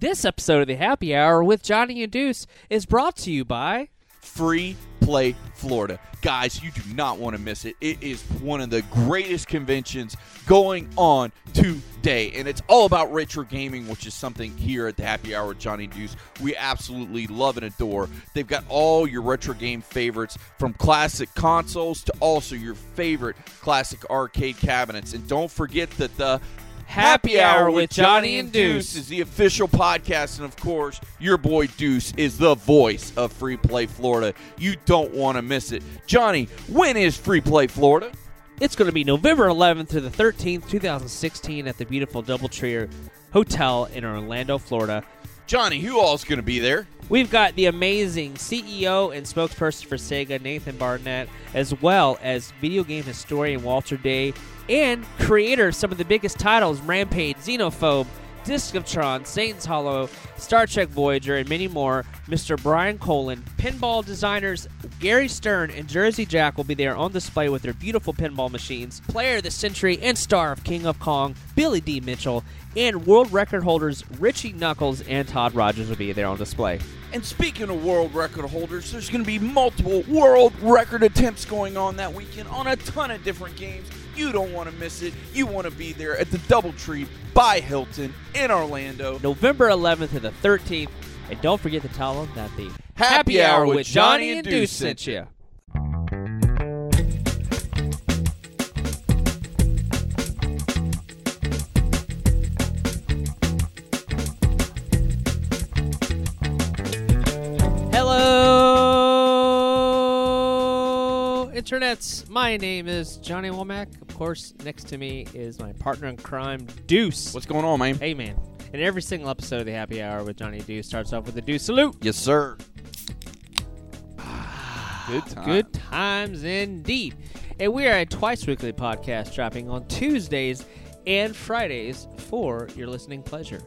This episode of the Happy Hour with Johnny and Deuce is brought to you by Free Play Florida. Guys, you do not want to miss it. It is one of the greatest conventions going on today, and it's all about retro gaming, which is something here at the Happy Hour with Johnny Deuce we absolutely love and adore. They've got all your retro game favorites from classic consoles to also your favorite classic arcade cabinets. And don't forget that the Happy Hour with Johnny and Deuce is the official podcast, and of course, your boy Deuce is the voice of Free Play Florida. You don't want to miss it. Johnny, when is Free Play Florida? It's going to be November 11th to the 13th, 2016, at the beautiful Doubletree Hotel in Orlando, Florida. Johnny, who all's going to be there? We've got the amazing CEO and spokesperson for Sega, Nathan Barnett, as well as video game historian Walter Day, and creator of some of the biggest titles Rampage, Xenophobe, Disc of Tron, Satan's Hollow, Star Trek Voyager, and many more, Mr. Brian Colin. Pinball designers Gary Stern and Jersey Jack will be there on display with their beautiful pinball machines. Player of the Century and star of King of Kong, Billy D. Mitchell, and world record holders Richie Knucklez and Todd Rogers will be there on display. And speaking of world record holders, there's going to be multiple world record attempts going on that weekend on a ton of different games. You don't want to miss it. You want to be there at the Doubletree by Hilton in Orlando. November 11th to the 13th. And don't forget to tell them that the Happy Hour with Johnny and Deuce sent you. Internets. My name is Johnny Womack. Of course, next to me is my partner in crime, Deuce. What's going on, man? Hey, man. And every single episode of the Happy Hour with Johnny Deuce starts off with a Deuce salute. Yes, sir. Good, ah, time. good times indeed. And we are a twice weekly podcast dropping on Tuesdays and Fridays for your listening pleasure.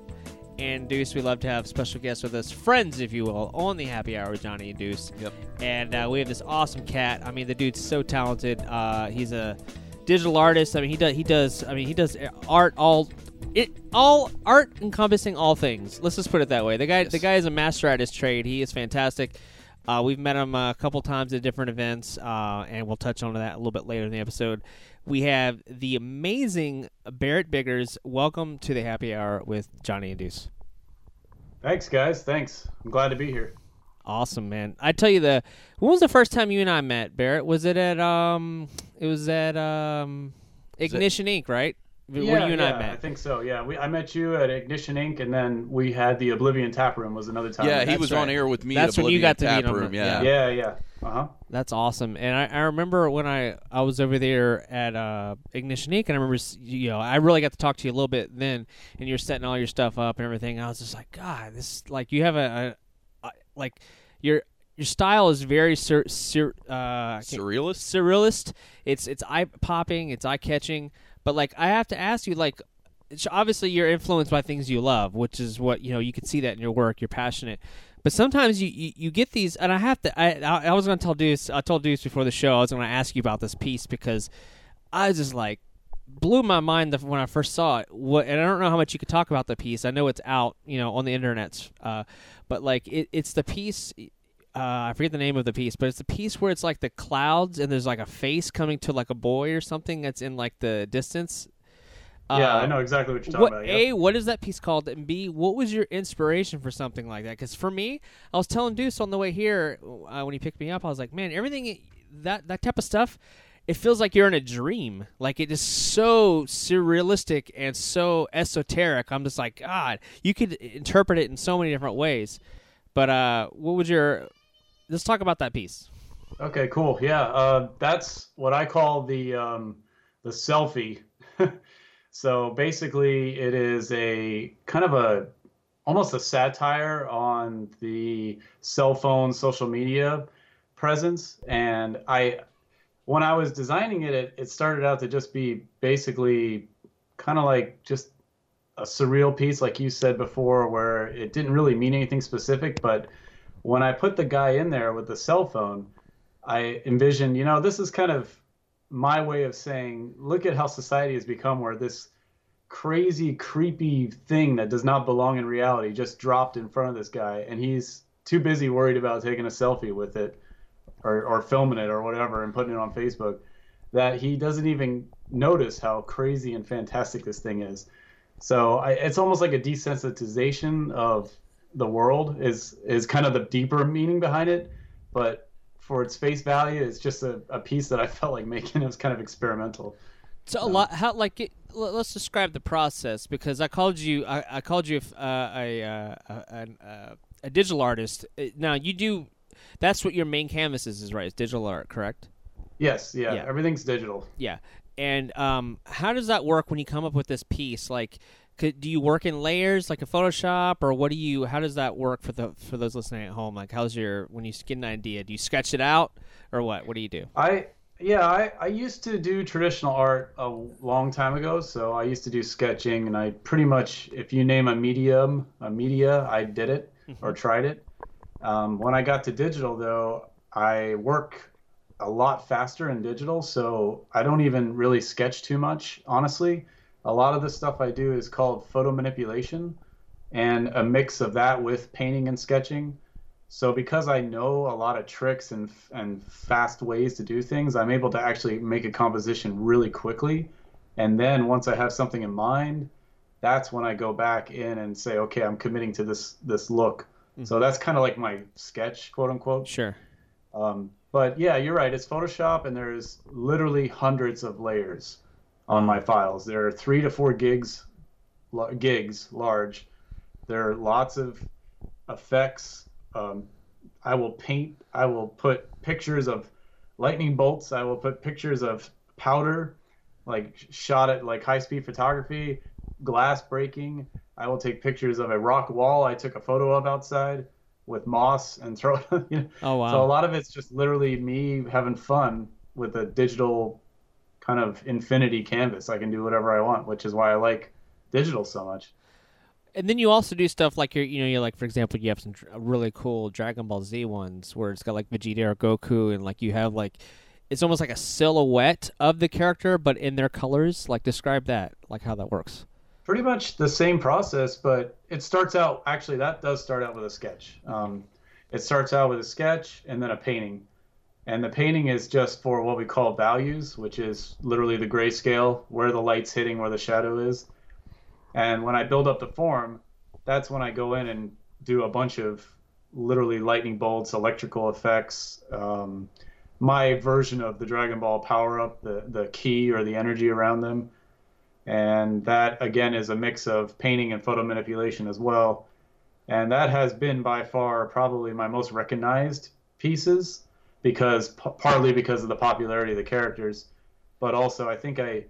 And Deuce, we love to have special guests with us, friends, if you will, on the Happy Hour with Johnny and Deuce. Yep. And uh, we have this awesome cat. I mean, the dude's so talented. Uh, he's a digital artist. I mean, he does. He does. I mean, he does art all. It all art encompassing all things. Let's just put it that way. The guy, Yes. the guy is a master at his trade. He is fantastic. Uh, we've met him a couple times at different events, uh, and we'll touch on that a little bit later in the episode. We have the amazing Barrett Biggers. Welcome to the Happy Hour with Johnny and Deuce. Thanks, guys. Thanks. I'm glad to be here. Awesome, man. I tell you the when was the first time you and I met, Barrett? Was it at um it was at um Ignition Inc., right? Where yeah, you and yeah, I met. I think so. Yeah, we, I met you at Ignition Inc. and then we had the Oblivion Tap Room was another time. Yeah, he That's was right. on air with me. That's at when you got to Oblivion meet Tap him, Room. yeah. Yeah. yeah, yeah. Uh huh. That's awesome. And I, I remember when I, I was over there at uh, Ignition Inc. and I remember you know I really got to talk to you a little bit then, and you're setting all your stuff up and everything. I was just like, God, this like you have a, a, a like your your style is very sur, sur, uh, Surrealist. surrealist. It's it's eye popping. It's eye catching. But like I have to ask you, like obviously you're influenced by things you love, which is what you know. You can see that in your work. You're passionate. But sometimes you, you, you get these, and I have to. I I, I was going to tell Deuce. I told Deuce before the show I was going to ask you about this piece because I was just like blew my mind when I first saw it. What and I don't know how much you could talk about the piece. I know it's out, you know, on the internet. Uh, but like it, it's the piece. Uh, I forget the name of the piece, but it's the piece where it's like the clouds and there's like a face coming to like a boy or something that's in like the distance. yeah, Uh, I know exactly what you're talking what about. a what is that piece called? And b what was your inspiration for something like that? Because for me i was telling deuce on the way here uh, when he picked me up i was like man everything that that type of stuff it feels like you're in a dream. Like it is so surrealistic and so esoteric. I'm just like god you could interpret it in so many different ways. But uh what was your let's talk about that piece Okay, cool. Yeah, uh, that's what I call the um, the selfie. so basically, it is a kind of a almost a satire on the cell phone social media presence. And I, when I was designing it, it, it started out to just be basically kind of like just a surreal piece, like you said before, where it didn't really mean anything specific. But when I put the guy in there with the cell phone, I envisioned, you know, this is kind of my way of saying, look at how society has become, where this crazy, creepy thing that does not belong in reality just dropped in front of this guy, and he's too busy worried about taking a selfie with it or, or filming it or whatever and putting it on Facebook that he doesn't even notice how crazy and fantastic this thing is. So I, it's almost like a desensitization of the world is is kind of the deeper meaning behind it, but for its face value, it's just a, a piece that I felt like making. It was kind of experimental. So a lot, how like it, let's describe the process because I called you, I, I called you uh, a, uh, a, a, a digital artist. Uh, now you do, that's what your main canvas is, is right? It's digital art, correct? Yes, yeah, Yeah. everything's digital. Yeah. And um, how does that work when you come up with this piece? Like, could, do you work in layers like a Photoshop, or what do you? How does that work for the for those listening at home? Like, how's your when you get an idea? Do you sketch it out, or what? What do you do? I yeah, I, I used to do traditional art a long time ago. So I used to do sketching, and I pretty much, if you name a medium, a media, I did it or tried it. Um, when I got to digital, though, I work a lot faster in digital, so I don't even really sketch too much, honestly. A lot of the stuff I do is called photo manipulation, and a mix of that with painting and sketching. So because I know a lot of tricks and and fast ways to do things, I'm able to actually make a composition really quickly. And then once I have something in mind, that's when I go back in and say, okay, I'm committing to this this look. So that's kind of like my sketch, quote unquote. Sure. Um, but yeah, you're right. It's Photoshop, and there's literally hundreds of layers on my files. There are three to four gigs, gigs large. There are lots of effects. Um, I will paint. I will put pictures of lightning bolts. I will put pictures of powder, like shot at like high speed photography, glass breaking. I will take pictures of a rock wall I took a photo of outside with moss and throw it. You know? Oh wow. So a lot of it's just literally me having fun with a digital kind of infinity canvas. I can do whatever I want, which is why I like digital so much. And then you also do stuff like you're, you know, you like for example, you have some really cool Dragon Ball Z ones where it's got like Vegeta or Goku, and like you have like, it's almost like a silhouette of the character, but in their colors. Like describe that, like how that works. Pretty much the same process, but it starts out actually that does start out with a sketch. Um, it starts out with a sketch and then a painting. And the painting is just for what we call values, which is literally the grayscale, where the light's hitting, where the shadow is. And when I build up the form, that's when I go in and do a bunch of literally lightning bolts, electrical effects, um, my version of the Dragon Ball power up, the, the ki or the energy around them. And that, again, is a mix of painting and photo manipulation as well. And that has been by far probably my most recognized pieces because partly because of the popularity of the characters, but also I think I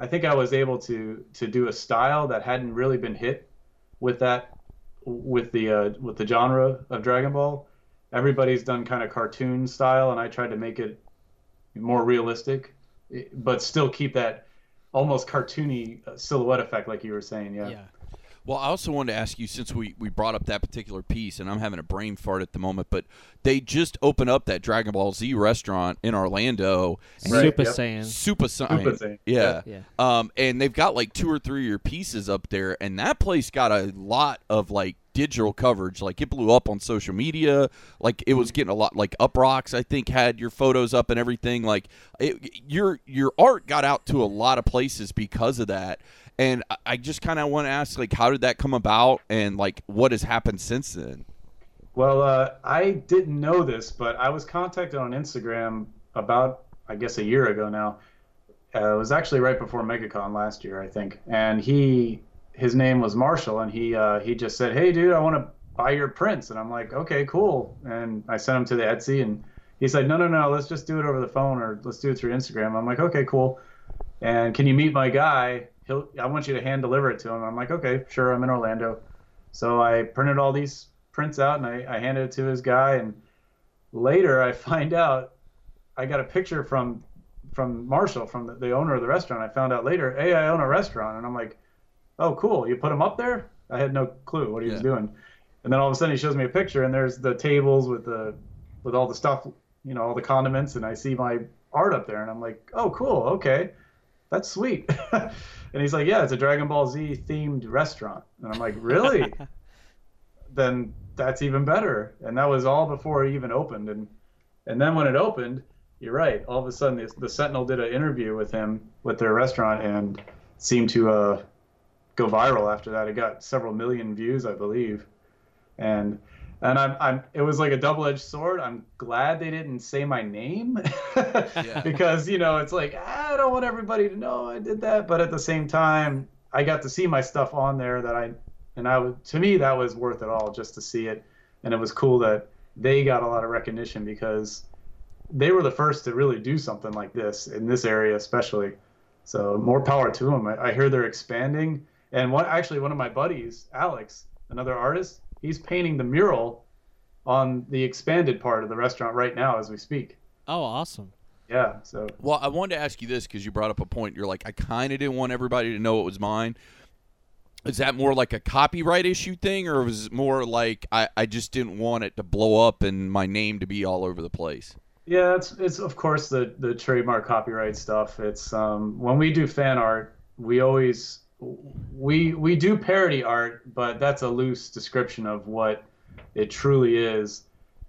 I think I was able to to do a style that hadn't really been hit with that with the uh, with the genre of Dragon Ball. Everybody's done kind of cartoon style, and I tried to make it more realistic, but still keep that almost cartoony uh, silhouette effect, like you were saying. Yeah. Well, I also wanted to ask you since we, we brought up that particular piece, and I'm having a brain fart at the moment, but they just opened up that Dragon Ball Z restaurant in Orlando. and Right, Super yep. Saiyan. Super Saiyan. Super Saiyan. Yeah. Yeah. Um, and they've got like two or three of your pieces up there, and that place got a lot of like digital coverage. Like it blew up on social media. Like it was getting a lot. Like Uproxx, I think, had your photos up and everything. Like it, your your art got out to a lot of places because of that. And I- just kind of want to ask, like, how did that come about, and like what has happened since then? Well, uh, I didn't know this, but I was contacted on Instagram about, I guess, a year ago now. Uh, it was actually right before MegaCon last year, I think. And he, his name was Marshall, and he uh, he just said, "Hey, dude, I want to buy your prints." And I'm like, "Okay, cool." And I sent him to the Etsy, and he said, "No, no, no, let's just do it over the phone, or let's do it through Instagram." I'm like, "Okay, cool." And can you meet my guy? He'll, I want you to hand deliver it to him. I'm like, "Okay, sure." I'm in Orlando. So I printed all these prints out and I, I handed it to his guy. And later I find out I got a picture from from Marshall, from the, the owner of the restaurant. I found out later, hey, I own a restaurant. And I'm like, oh, cool. You put him up there? I had no clue what he was doing. And then all of a sudden he shows me a picture and there's the tables with the with all the stuff, you know, all the condiments. And I see my art up there and I'm like, oh, cool. Okay. That's sweet. and he's like, yeah, it's a Dragon Ball Z themed restaurant. And I'm like, really? then that's even better. And that was all before it even opened. And and then when it opened, you're right. All of a sudden, the, the Sentinel did an interview with him with their restaurant and seemed to uh, go viral after that. It got several million views, I believe. And and I'm, I'm it was like a double-edged sword. I'm glad they didn't say my name. Because you know it's like ah, i don't want everybody to know i did that. But at the same time i got to see my stuff on there that i and i would to me that was worth it all just to see it. And it was cool that they got a lot of recognition because they were the first to really do something like this in this area especially. So more power to them i, I hear they're expanding. And one actually one of my buddies alex another artist he's painting the mural on the expanded part of the restaurant right now as we speak. Oh, awesome. Yeah. So. Well, I wanted to ask you this because you brought up a point. You're like, I kind of didn't want everybody to know it was mine. Is that more like a copyright issue thing, or was it more like I, I just didn't want it to blow up and my name to be all over the place? Yeah, it's it's of course the the trademark copyright stuff. It's um when we do fan art, we always we we do parody art, but that's a loose description of what it truly is,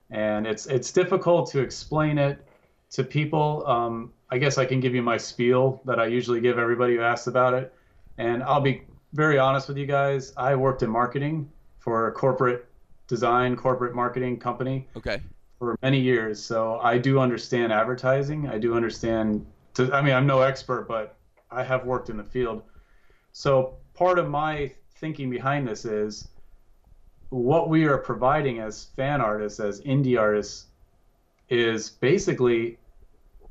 and it's it's difficult to explain it to people. Um, I guess I can give you my spiel that I usually give everybody who asks about it, and I'll be very honest with you guys. I worked in marketing for a corporate design, corporate marketing company. Okay. For many years, so I do understand advertising. I do understand. To, I mean, I'm no expert, but I have worked in the field so part of my thinking behind this is what we are providing as fan artists, as indie artists, is basically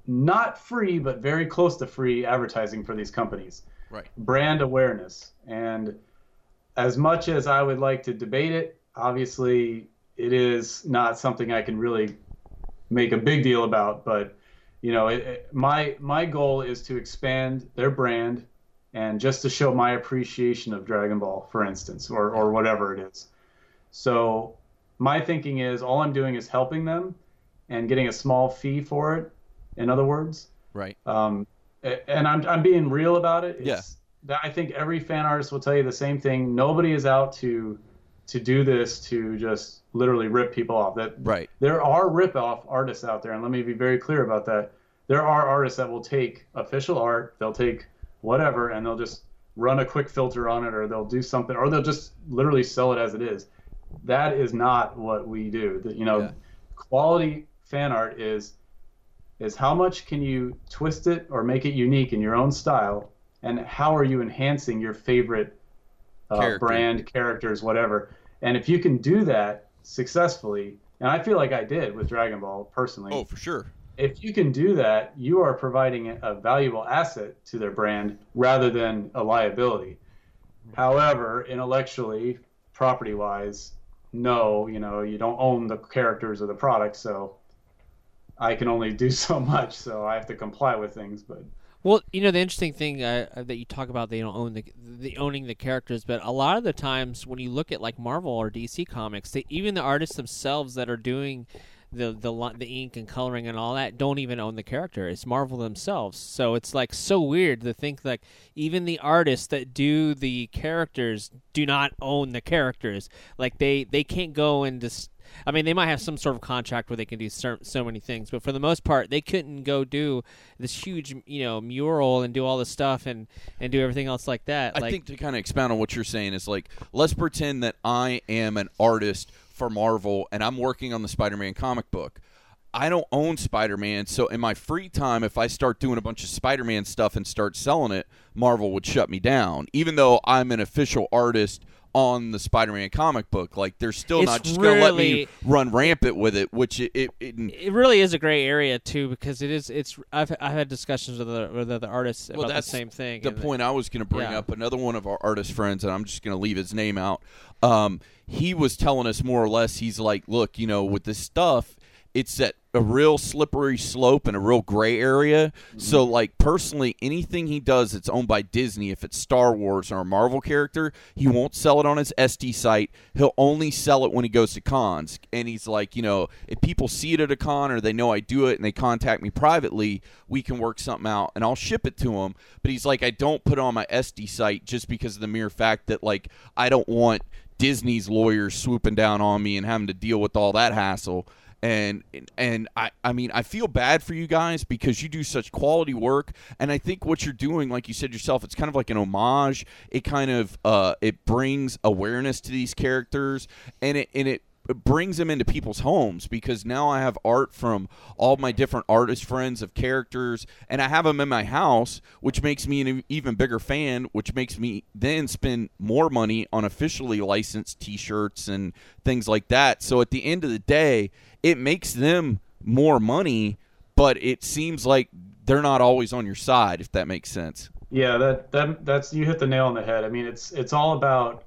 not free, but very close to free advertising for these companies. Right. Brand awareness. And as much as I would like to debate it, obviously it is not something I can really make a big deal about. But you know, it, it, my my goal is to expand their brand and just to show my appreciation of Dragon Ball, for instance, or, or whatever it is. So my thinking is all I'm doing is helping them and getting a small fee for it. In other words, right. Um, and I'm I'm being real about it. It's, yeah. I think every fan artist will tell you the same thing. Nobody is out to to do this to just literally rip people off. That right. There are rip off artists out there, and let me be very clear about that. There are artists that will take official art. They'll take whatever, and they'll just run a quick filter on it, or they'll do something, or they'll just literally sell it as it is. That is not what we do. You know, yeah. quality fan art is is how much can you twist it or make it unique in your own style, and how are you enhancing your favorite uh, Character. brand, characters, whatever. And if you can do that successfully, and I feel like I did with Dragon Ball personally. Oh, for sure if you can do that, you are providing a valuable asset to their brand rather than a liability. However, intellectually, property wise, no, you know, you don't own the characters or the product, so I can only do so much, so I have to comply with things. But well, you know, the interesting thing uh, uh that you talk about, they don't own the, the owning the characters, but a lot of the times when you look at like Marvel or DC comics, they, even the artists themselves that are doing the the the ink and coloring and all that don't even own the character. It's Marvel themselves. So it's like so weird to think like even the artists that do the characters do not own the characters. Like they they can't go and just. I mean, they might have some sort of contract where they can do so, so many things, but for the most part, they couldn't go do this huge, you know, mural and do all this stuff and and do everything else like that. I like, think to kind of expound on what you're saying is like, let's pretend that I am an artist for Marvel and I'm working on the Spider Man comic book. I don't own Spider Man, so in my free time, if I start doing a bunch of Spider Man stuff and start selling it, Marvel would shut me down. Even though I'm an official artist on the Spider-Man comic book. Like they're still it's not just really, going to let me run rampant with it, which it it, it it, really is a gray area too because it is it's I've I've had discussions with the with the artists well, about the same thing. The point I was going to bring yeah. up another one of our artist friends, and I'm just going to leave his name out. Um, he was telling us more or less. He's like, look, you know, with this stuff it's that a real slippery slope and a real gray area. So, mm-hmm. like personally, anything he does that's owned by Disney, if it's Star Wars or a Marvel character, he won't sell it on his Etsy site. He'll only sell it when he goes to cons. And he's like, you know, if people see it at a con or they know I do it and they contact me privately, we can work something out and I'll ship it to him. But he's like, I don't put it on my Etsy site just because of the mere fact that like I don't want Disney's lawyers swooping down on me and having to deal with all that hassle and and I I mean I feel bad for you guys because you do such quality work and I think what you're doing like you said yourself it's kind of like an homage it kind of uh it brings awareness to these characters and it and it it brings them into people's homes because now I have art from all my different artist friends of characters, and I have them in my house, which makes me an even bigger fan, which makes me then spend more money on officially licensed T-shirts and things like that. So at the end of the day, it makes them more money, but it seems like they're not always on your side, if that makes sense. Yeah, that that that's you hit the nail on the head. I mean, it's it's all about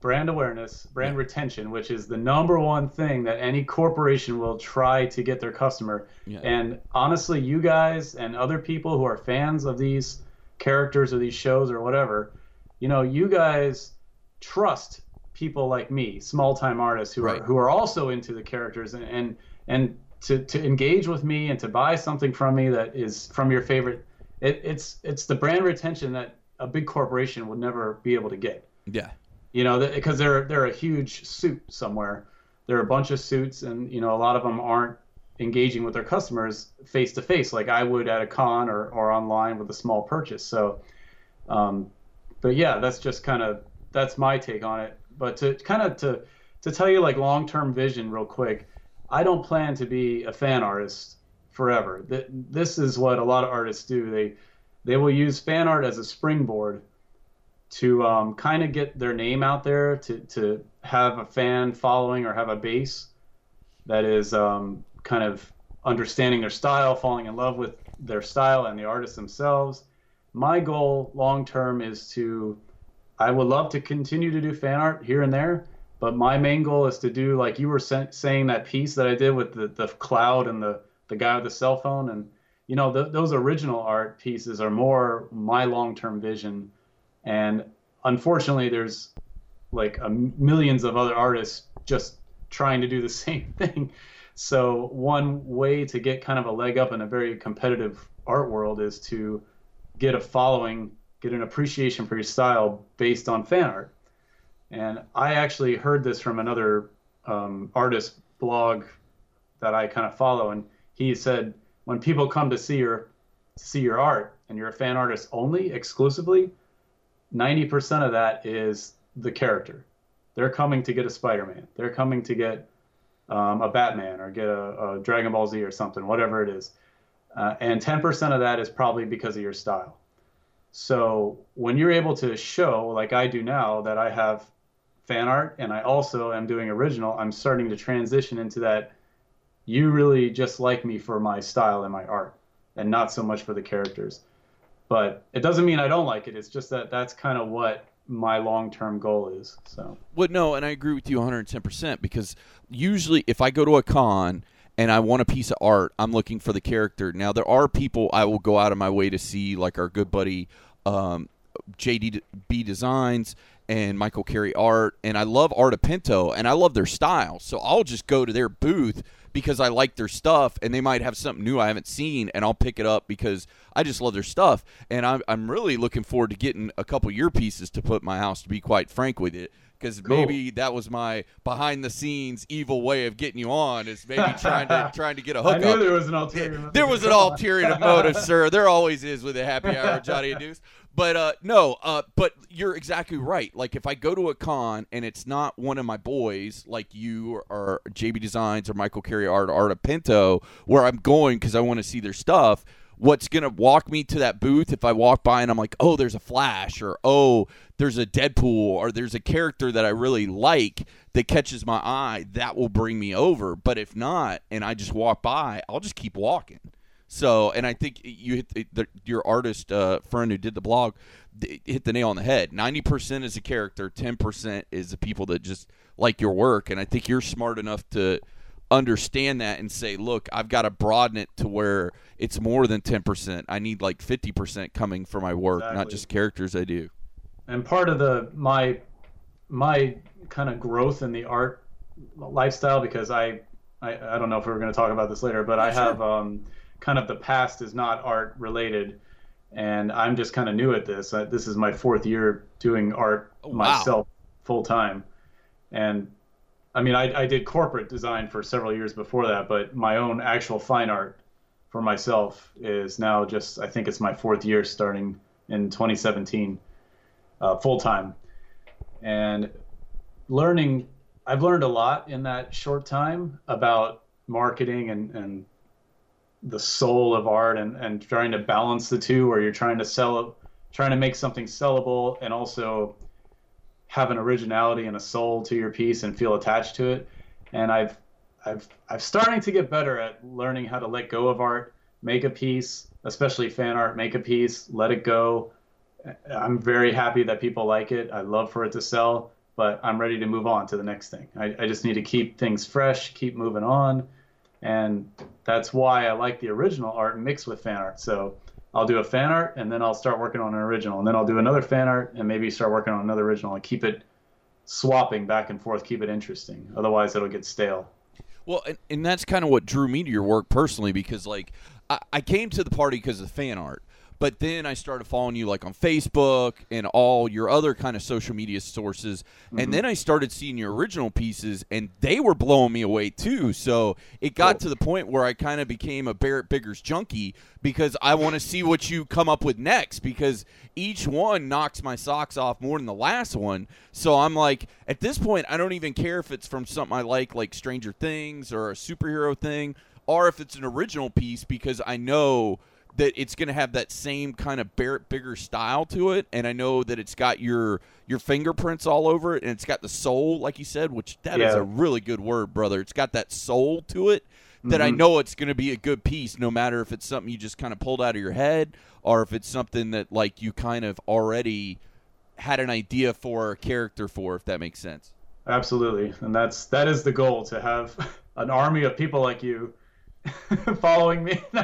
brand awareness, brand retention, which is the number one thing that any corporation will try to get their customer. Yeah. And honestly, you guys and other people who are fans of these characters or these shows or whatever, you know, you guys trust people like me, small time artists who Right. are who are also into the characters and and, and to, to engage with me and to buy something from me that is from your favorite it, it's it's the brand retention that a big corporation would never be able to get Yeah. you know, because they're they're a huge suit somewhere. there are a bunch of suits, and you know, a lot of them aren't engaging with their customers face to face like I would at a con or, or online with a small purchase. So, um, but yeah, that's just kind of that's my take on it. But to kind of to to tell you like long term vision real quick, I don't plan to be a fan artist forever. This is what a lot of artists do. They they will use fan art as a springboard to um, kind of get their name out there, to, to have a fan following or have a base that is um, kind of understanding their style, falling in love with their style and the artists themselves. My goal long term is to, I would love to continue to do fan art here and there, but my main goal is to do like you were sa- saying that piece that I did with the, the cloud and the, the guy with the cell phone. And, you know, th- those original art pieces are more my long term vision and unfortunately there's like a millions of other artists just trying to do the same thing so one way to get kind of a leg up in a very competitive art world is to get a following get an appreciation for your style based on fan art and i actually heard this from another um, artist blog that i kind of follow and he said when people come to see your see your art and you're a fan artist only exclusively 90% of that is the character. They're coming to get a Spider-Man. They're coming to get um, a Batman or get a, a Dragon Ball Z or something, whatever it is. Uh, and 10% of that is probably because of your style. So when you're able to show, like I do now, that I have fan art and I also am doing original, I'm starting to transition into that. You really just like me for my style and my art, and not so much for the characters but it doesn't mean I don't like it. It's just that that's kind of what my long term goal is. So Well, no, and I agree with you 110% because usually if I go to a con and I want a piece of art, I'm looking for the character. Now, there are people I will go out of my way to see, like our good buddy um, JDB Designs and Michael Carey Art, and I love Art of Pinto, and I love their style. So I'll just go to their booth because I like their stuff, and they might have something new I haven't seen, and I'll pick it up because I just love their stuff. And I'm, I'm really looking forward to getting a couple of your pieces to put in my house, to be quite frank with it. Because Cool. maybe that was my behind the scenes evil way of getting you on is maybe trying to trying to get a I hookup. knew there was an ulterior. motive. There was an ulterior motive, sir. There always is with a happy hour, Johnny and Deuce. But uh, no, uh, but you're exactly right. Like if I go to a con and it's not one of my boys, like you or JB Designs or Michael Carey Art or Art of Pinto, where I'm going because I want to see their stuff. What's gonna walk me to that booth if I walk by and I'm like, oh, there's a Flash, or oh, there's a Deadpool, or there's a character that I really like that catches my eye, that will bring me over. But if not, and I just walk by, I'll just keep walking. So, and I think you hit the, the, your artist uh, friend who did the blog hit the nail on the head. Ninety percent is a character, ten percent is the people that just like your work. And I think you're smart enough to understand that and say, look, I've got to broaden it to where it's more than 10%. I need like 50% coming for my work, Exactly. not just characters I do. and part of the my my kind of growth in the art lifestyle because I I, I don't know if we are going to talk about this later, but I Sure. have um, kind of the past is not art related, and I'm just kind of new at this. Uh, this is my fourth year doing art Oh, wow. myself full time, and I mean I, I did corporate design for several years before that, but my own actual fine art for myself is now just I think it's my fourth year starting in 2017 uh, full time, and learning. I've learned a lot in that short time about marketing and, and the soul of art and, and trying to balance the two where you're trying to sell trying to make something sellable and also have an originality and a soul to your piece and feel attached to it. And I've I've I've starting to get better at learning how to let go of art, make a piece, especially fan art, make a piece, let it go, I'm very happy that people like it. I love for it to sell, but I'm ready to move on to the next thing. I, I just need to keep things fresh, keep moving on. And that's why I like the original art mixed with fan art. So I'll do a fan art and then I'll start working on an original. And then I'll do another fan art and maybe start working on another original and keep it swapping back and forth, keep it interesting. Otherwise, it'll get stale. Well, and, and that's kind of what drew me to your work personally because, like, I, I came to the party because of fan art, but then I started following you, like, on Facebook and all your other kind of social media sources. And mm-hmm. then I started seeing your original pieces, and they were blowing me away, too. So it got to the point where I kind of became a Barrett Biggers junkie because I want to see what you come up with next because each one knocks my socks off more than the last one. So I'm like, at this point, I don't even care if it's from something I like, like Stranger Things or a superhero thing, or if it's an original piece because I know that it's going to have that same kind of Barrett Bigger style to it, and I know that it's got your your fingerprints all over it, and it's got the soul, like you said, which that is Yeah. a really good word, brother. It's got that soul to it that I Mhm. know it's going to be a good piece, no matter if it's something you just kind of pulled out of your head or if it's something that like you kind of already had an idea for a character for, if that makes sense. Absolutely, and that's that is the goal to have an army of people like you following me.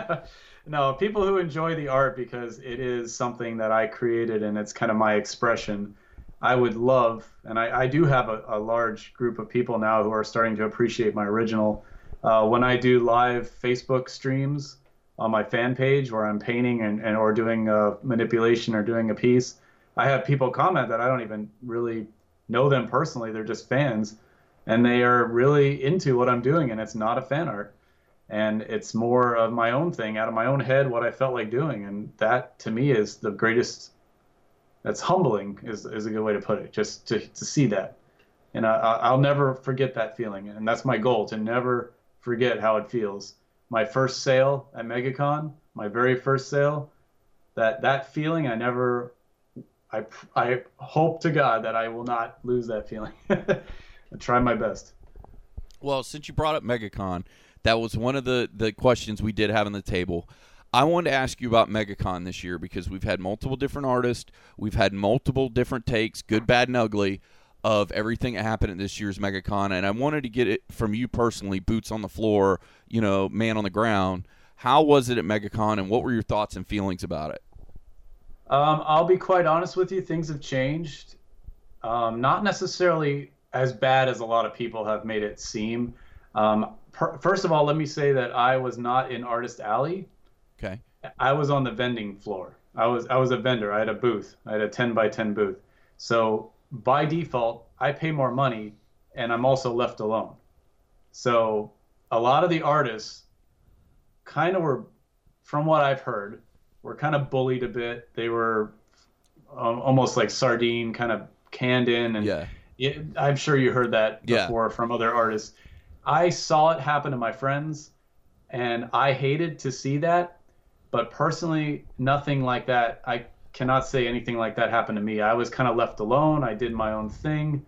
no, people who enjoy the art because it is something that I created and it's kind of my expression. I would love, and I, I do have a, a large group of people now who are starting to appreciate my original. Uh, when I do live Facebook streams on my fan page where I'm painting and, and or doing a manipulation or doing a piece, I have people comment that I don't even really know them personally. They're just fans, and they are really into what I'm doing, and it's not a fan art, and it's more of my own thing out of my own head, what I felt like doing, and that to me is the greatest. That's humbling, is is a good way to put it. Just to to see that, and I, I- I'll never forget that feeling, and that's my goal to never forget how it feels. My first sale at MegaCon, my very first sale, that that feeling I never I, I hope to God that I will not lose that feeling. I try my best. Well, since you brought up MegaCon, that was one of the, the questions we did have on the table. I wanted to ask you about MegaCon this year because we've had multiple different artists, we've had multiple different takes, good, bad, and ugly, of everything that happened at this year's MegaCon, and I wanted to get it from you personally, boots on the floor, you know, man on the ground. How was it at MegaCon, and what were your thoughts and feelings about it? Um, I'll be quite honest with you. Things have changed. Um, not necessarily as bad as a lot of people have made it seem. Um, per, first of all, let me say that I was not in Artist Alley. Okay. I was on the vending floor. I was I was a vendor. I had a booth. I had a 10 by 10 booth. So by default, I pay more money, and I'm also left alone. So a lot of the artists kind of were, from what I've heard, were kind of bullied a bit. They were um, almost like sardine, kind of canned in, and Yeah. it, I'm sure you heard that Yeah. before from other artists. I saw it happen to my friends, and I hated to see that. But personally, nothing like that. I cannot say anything like that happened to me. I was kind of left alone. I did my own thing,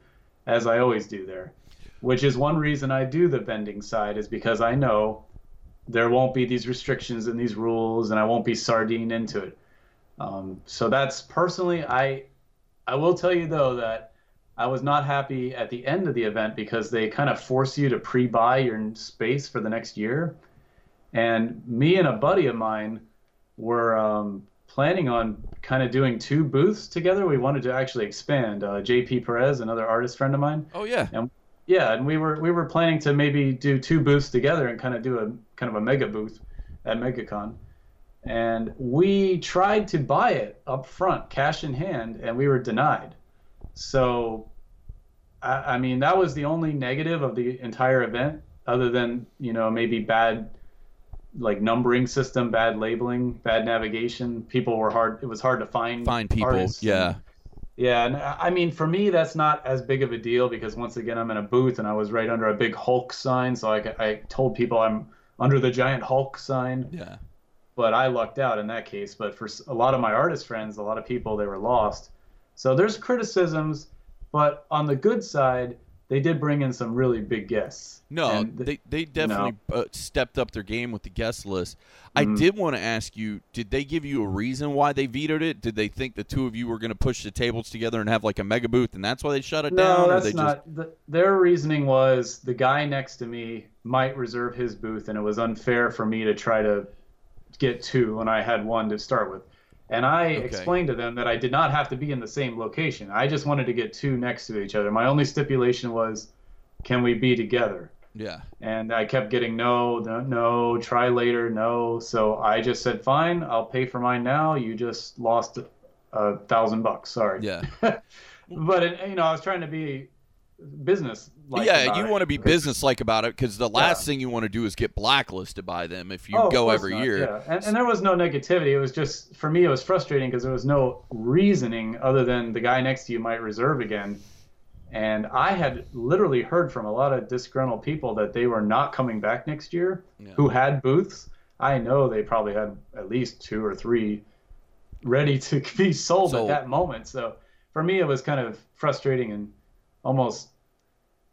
as I always do there, which is one reason I do the vending side, is because I know there won't be these restrictions and these rules, and I won't be sardine into it. Um, so that's personally, I I will tell you though that I was not happy at the end of the event because they kind of force you to pre-buy your space for the next year. And me and a buddy of mine were um, planning on kind of doing two booths together. We wanted to actually expand. Uh, JP Perez, another artist friend of mine. Oh yeah. And yeah, and we were we were planning to maybe do two booths together and kind of do a kind of a mega booth at MegaCon. And we tried to buy it up front, cash in hand, and we were denied. So, I, I mean, that was the only negative of the entire event, other than you know maybe bad like numbering system, bad labeling, bad navigation. People were hard. It was hard to find Find people. artists. Yeah. Yeah, and I mean, for me, that's not as big of a deal because once again, I'm in a booth and I was right under a big Hulk sign, so I, I told people I'm under the giant Hulk sign. Yeah. But I lucked out in that case. But for a lot of my artist friends, a lot of people, they were lost. So there's criticisms, but on the good side, they did bring in some really big guests. No, th- they they definitely uh, stepped up their game with the guest list. I Mhm. did want to ask you: Did they give you a reason why they vetoed it? Did they think the two of you were going to push the tables together and have like a mega booth, and that's why they shut it down? No, that's not. The, their reasoning was the guy next to me might reserve his booth, and it was unfair for me to try to get two when I had one to start with. And I Okay. explained to them that I did not have to be in the same location. I just wanted to get two next to each other. My only stipulation was, can we be together? Yeah. And I kept getting no, no, no, try later, no. So I just said, fine, I'll pay for mine now. You just lost a thousand bucks. Sorry. Yeah. But it, you know, I was trying to be business. Yeah, you want to be business-like about it because the last thing you want to do is get blacklisted by them if you Oh, go every not, year. Yeah, and, and there was no negativity. It was just for me, it was frustrating because there was no reasoning other than the guy next to you might reserve again. And I had literally heard from a lot of disgruntled people that they were not coming back next year Yeah. who had booths. I know they probably had at least two or three ready to be sold, Sold. at that moment. So for me, it was kind of frustrating and almost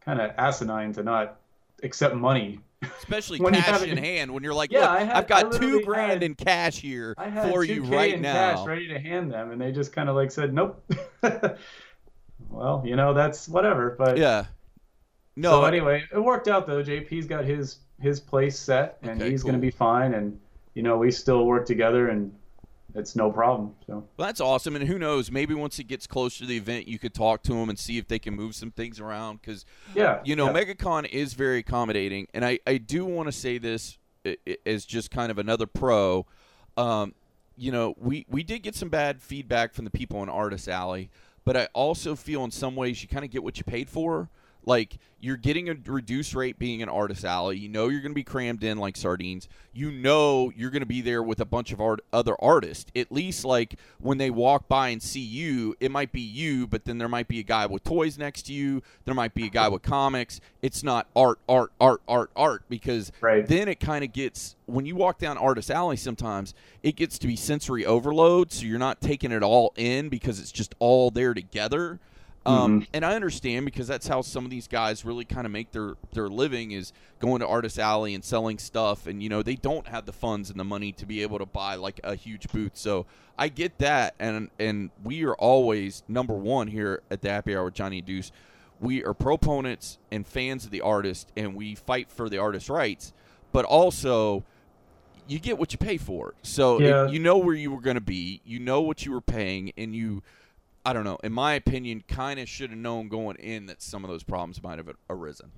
kind of asinine to not accept money Especially When cash have in hand when you're like, Yeah, look, I I've got two grand had- in cash here for 2K you right in now. cash ready to hand them, and they just kind of like said, "Nope." well, you know that's whatever. But Yeah. No, So anyway, it worked out though. JP's got his his place set, and Okay, he's going to be fine. And you know, we still work together, and it's no problem. So Well, that's awesome, and who knows? Maybe once it gets closer to the event, you could talk to them and see if they can move some things around. Because yeah, you know, yeah. MegaCon is very accommodating, and I I do want to say this as just kind of another pro. Um, you know, we we did get some bad feedback from the people in Artist Alley, but I also feel in some ways you kind of get what you paid for. Like you're getting a reduced rate being an artist alley. You know you're going to be crammed in like sardines. You know you're going to be there with a bunch of art- other artists. At least like when they walk by and see you, it might be you, but then there might be a guy with toys next to you. There might be a guy with comics. It's not art, art, art, art, art because Right. then it kind of gets when you walk down artist alley sometimes it gets to be sensory overload so you're not taking it all in because it's just all there together um, and I understand because that's how some of these guys really kind of make their their living is going to Artist Alley and selling stuff, and you know they don't have the funds and the money to be able to buy like a huge booth. So I get that, and and we are always number one here at the Happy Hour with Johnny Deuce. We are proponents and fans of the artist, and we fight for the artist's rights, but also you get what you pay for. So if Yeah. you know where you were going to be, you know what you were paying, and you I don't know. In my opinion, kind of should have known going in that some of those problems might have arisen.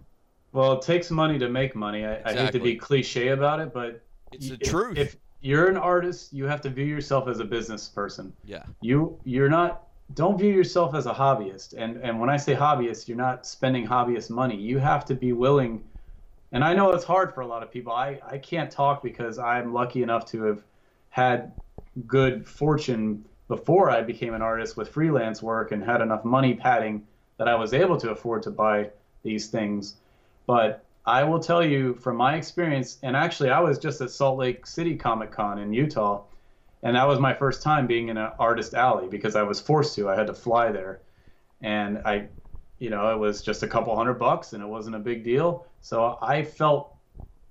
well, it takes money to make money. I, I hate to be cliche about it, but It's the if- truth. If you're an artist, you have to view yourself as a business person. yeah, you you're not don't view yourself as a hobbyist and and when i say hobbyist you're not spending hobbyist money you have to be willing and i know it's hard for a lot of people i i can't talk because i'm lucky enough to have had good fortune before i became an artist with freelance work and had enough money padding that i was able to afford to buy these things but i will tell you from my experience and actually i was just at salt lake city comic con in utah and that was my first time being in an artist alley because I was forced to. I had to fly there, and I, you know, it was just a couple hundred bucks, and it wasn't a big deal. So I felt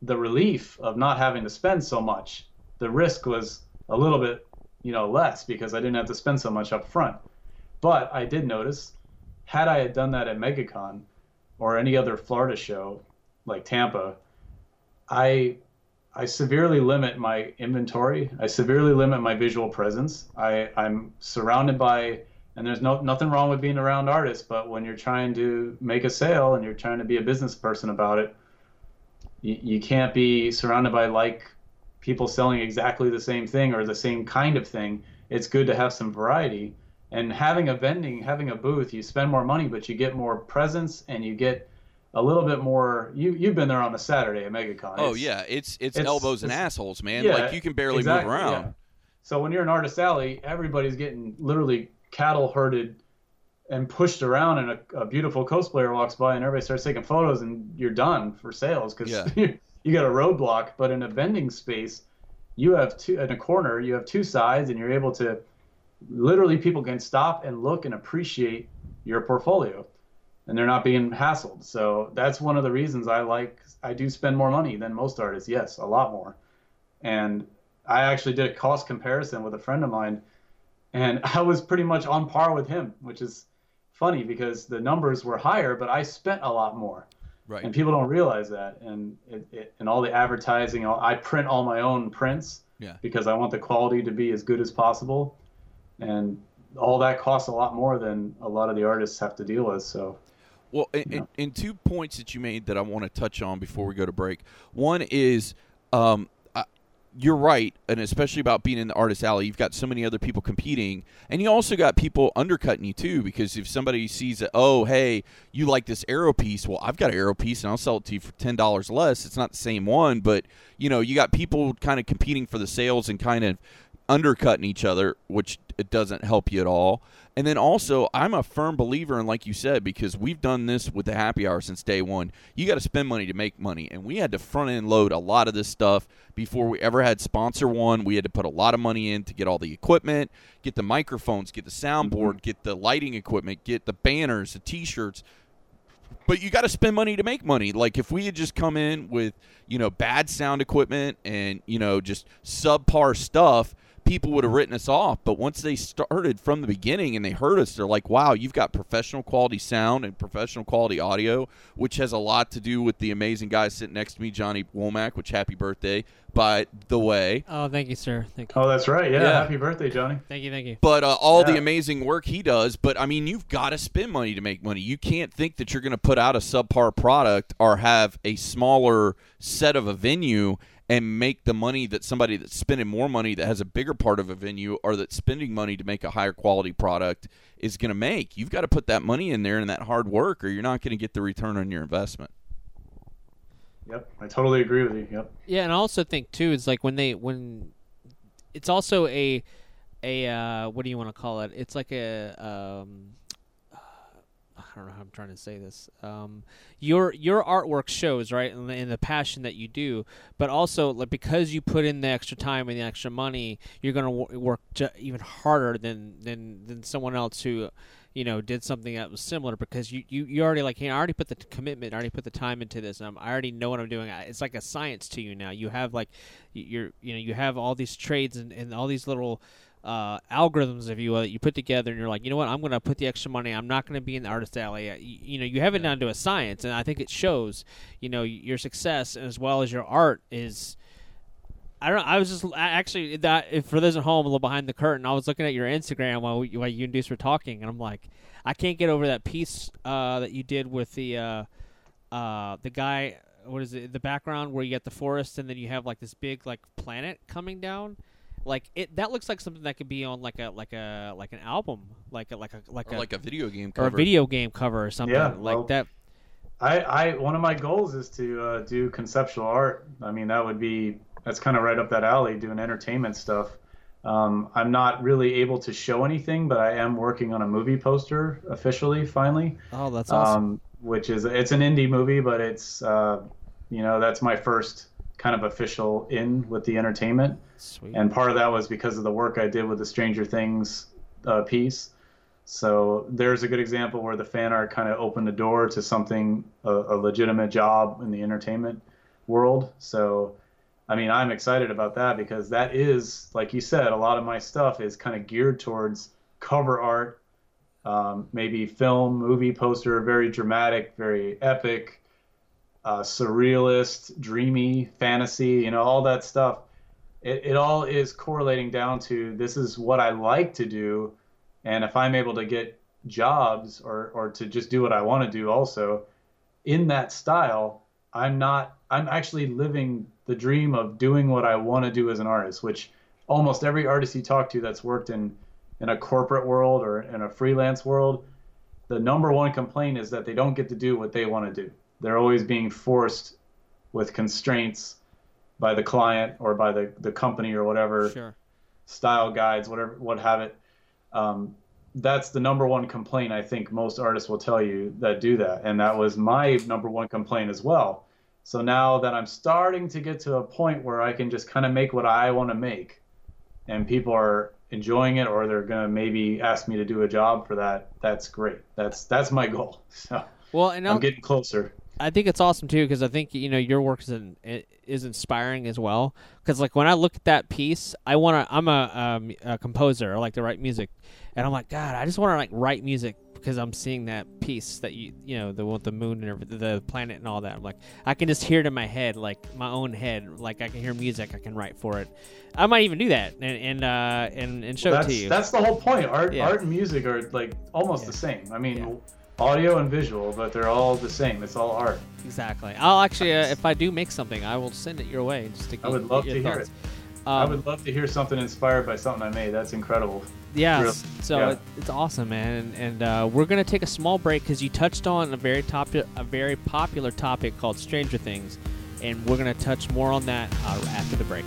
the relief of not having to spend so much. The risk was a little bit, you know, less because I didn't have to spend so much up front. But I did notice had I had done that at MegaCon or any other Florida show like Tampa, I I severely limit my inventory. I severely limit my visual presence. I, I'm surrounded by, and there's no nothing wrong with being around artists, but when you're trying to make a sale and you're trying to be a business person about it, you, you can't be surrounded by like people selling exactly the same thing or the same kind of thing. It's good to have some variety. And having a vending, having a booth, you spend more money, but you get more presence and you get a little bit more. You you've been there on a Saturday at MegaCon. Oh It's- yeah, it's, it's it's- elbows and assholes, man. yeah, like you can barely exactly, move around. yeah. So when you're in Artist Alley, everybody's getting literally cattle herded and pushed around, and a, a beautiful cosplayer walks by, and everybody starts taking photos, and you're done for sales because Yeah. you got a roadblock. But in a vending space, you have two in a corner, you have two sides, and you're able to literally people can stop and look and appreciate your portfolio and they're not being hassled. So that's one of the reasons I like I do spend more money than most artists. Yes, a lot more. And I actually did a cost comparison with a friend of mine and I was pretty much on par with him, which is funny because the numbers were higher, but I spent a lot more. Right. And people don't realize that. And it, it, and all the advertising, I print all my own prints Yeah. because I want the quality to be as good as possible. And all that costs a lot more than a lot of the artists have to deal with. So Well, in, Yeah. in, in two points that you made that I want to touch on before we go to break. One is, um, you're right, and especially about being in the artist alley, you've got so many other people competing, and you also got people undercutting you too. Because if somebody sees that, oh, hey, you like this arrow piece, well, I've got an arrow piece, and I'll sell it to you for ten dollars less. It's not the same one, but you know, you got people kind of competing for the sales and kind of undercutting each other, which it doesn't help you at all. And then also, I'm a firm believer in, like you said, because we've done this with the happy hour since day one. You got to spend money to make money, and we had to front end load a lot of this stuff before we ever had sponsor one. We had to put a lot of money in to get all the equipment, get the microphones, get the soundboard, mm-hmm. get the lighting equipment, get the banners, the T-shirts but you got to spend money to make money. Like if we had just come in with you know bad sound equipment and you know just subpar stuff, people would have written us off. But once they started from the beginning and they heard us, they're like, "Wow, you've got professional quality sound and professional quality audio," which has a lot to do with the amazing guy sitting next to me, Johnny Womack. Which happy birthday, by the way. Oh, thank you, sir. Thank you. Oh, that's right. Yeah. Yeah. Happy birthday, Johnny. Thank you. Thank you. but uh, all the amazing work he does. But I mean, you've got to spend money to make money. You can't think that you're going to put out a subpar product or have a smaller set of a venue and make the money that somebody that's spending more money that has a bigger part of a venue or that's spending money to make a higher quality product is going to make. You've got to put that money in there and that hard work, or you're not going to get the return on your investment. Yep. I totally agree with you. Yep. Yeah, and I also think too is like when they when it's also a a uh, what do you want to call it? It's like a um, I don't know how I'm trying to say this. Um, your your artwork shows right in the, in the passion that you do, but also like because you put in the extra time and the extra money, you're gonna w- work even harder than than than someone else who you know did something that was similar because you you, you already like hey, I already put the t- commitment, I already put the time into this, and I'm, I already know what I'm doing. It's like a science to you now. You have like you're you know you have all these trades and, and all these little uh, algorithms, if you will, that you put together, and you're like, you know what, I'm going to put the extra money. I'm not going to be in the artist alley. Uh, You, you know, you have it down to a science, and I think it shows. You know, your success as well as your art is. I don't. Know, I was just I actually that if for those at home a little behind the curtain. I was looking at your Instagram while we, while you and Deuce were talking, and I'm like, I can't get over that piece uh, that you did with the uh, uh, the guy. What is it? The background where you get the forest, and then you have like this big like planet coming down. Like it, that looks like something that could be on like a like a like an album, like a like a like Or a like a video game or cover. a video game cover or something Yeah, like well, that. I, I one of my goals is to uh, do conceptual art. I mean, that would be that's kind of right up that alley, doing entertainment stuff. Um, I'm not really able to show anything, but I am working on a movie poster officially, finally. Oh, that's awesome. Um, which is it's an indie movie, but it's uh, you know that's my first kind of official in with the entertainment. Sweet. and part of that was because of the work I did with the Stranger Things uh, piece. So there's a good example where the fan art kind of opened the door to something a, a legitimate job in the entertainment world. So, I mean, I'm excited about that because that is, like you said, a lot of my stuff is kind of geared towards cover art um, maybe film, movie poster, very dramatic, very epic, uh, surrealist, dreamy, fantasy, you know, all that stuff. It, it all is correlating down to this is what I like to do. And if I'm able to get jobs or, or to just do what I want to do also in that style, I'm not, I'm actually living the dream of doing what I want to do as an artist, which almost every artist you talk to that's worked in in a corporate world or in a freelance world, the number one complaint is that they don't get to do what they want to do. They're always being forced with constraints by the client or by the, the company or whatever Sure. style guides, whatever, what have it. Um, that's the number one complaint I think most artists will tell you that do that, and that was my number one complaint as well. So now that I'm starting to get to a point where I can just kind of make what I want to make, and people are enjoying it or they're gonna maybe ask me to do a job for that, that's great. That's that's my goal. So Well, and I'm I'll- getting closer. I think it's awesome too because I think you know your work is in, is inspiring as well. Because like when I look at that piece, I want to. I'm a, um, a composer. I like to write music, and I'm like, God, I just want to like write music because I'm seeing that piece that you you know the with the moon and everything, the planet and all that. I'm like, I can just hear it in my head, like my own head. Like I can hear music, I can write for it. I might even do that and and uh, and, and show that's it to you. that's the whole point. Art Yeah. art and music are like almost Yeah. the same. I mean, Yeah. Audio and visual, but they're all the same. It's all art. Exactly. I'll actually, uh, if I do make something, I will send it your way just to get, I would love to hear thoughts. I Um, would love to hear something inspired by something I made. That's incredible. Yeah, Real- s- so yeah. It, it's awesome, man, and, and uh, we're gonna take a small break because you touched on a very top, a very popular topic called Stranger Things, and we're gonna touch more on that uh, after the break.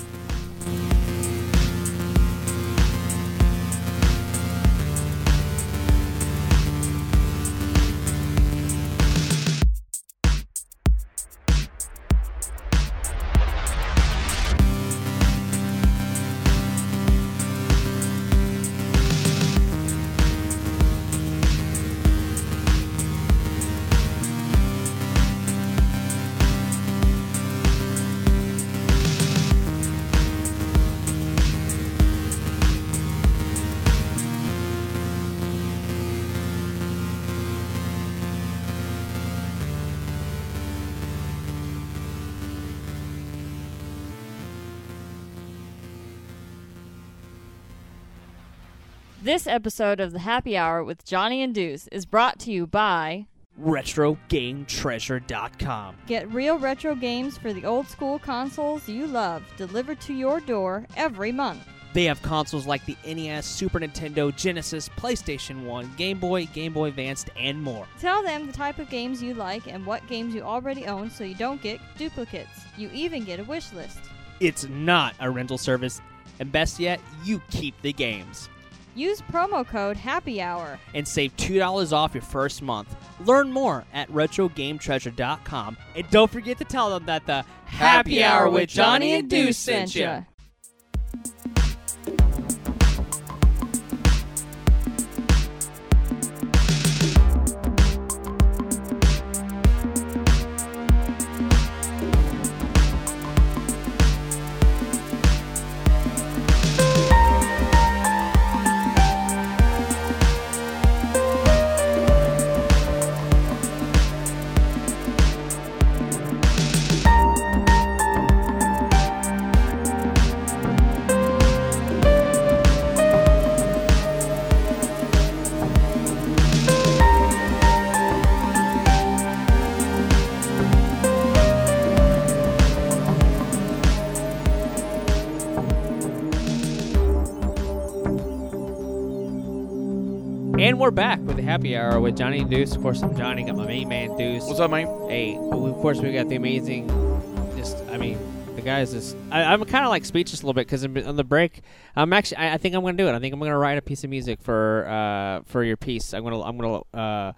This episode of the Happy Hour with Johnny and Deuce is brought to you by RetroGameTreasure.com. Get real retro games for the old school consoles you love delivered to your door every month. They have consoles like the NES, Super Nintendo, Genesis, PlayStation 1, Game Boy, Game Boy Advanced, and more. Tell them the type of games you like and what games you already own so you don't get duplicates. You even get a wish list. It's not a rental service, and best yet, you keep the games. Use promo code Happy Hour. and save $2 off your first month. Learn more at RetroGameTreasure.com. And don't forget to tell them that the Happy Hour with Johnny and Deuce sent you. And we're back with the Happy Hour with Johnny and Deuce. Of course, I'm Johnny. Got my main man Deuce. What's up, man? Hey, of course we got the amazing. Just, I mean, the guys just. I, I'm kind of like speechless a little bit because on the break, I'm actually. I, I think I'm gonna do it. I think I'm gonna write a piece of music for uh for your piece. I'm gonna I'm gonna uh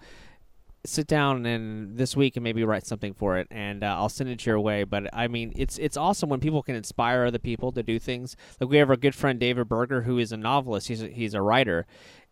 sit down and this week and maybe write something for it and uh, I'll send it your way but I mean it's it's awesome when people can inspire other people to do things like we have our good friend David Berger who is a novelist he's a, he's a writer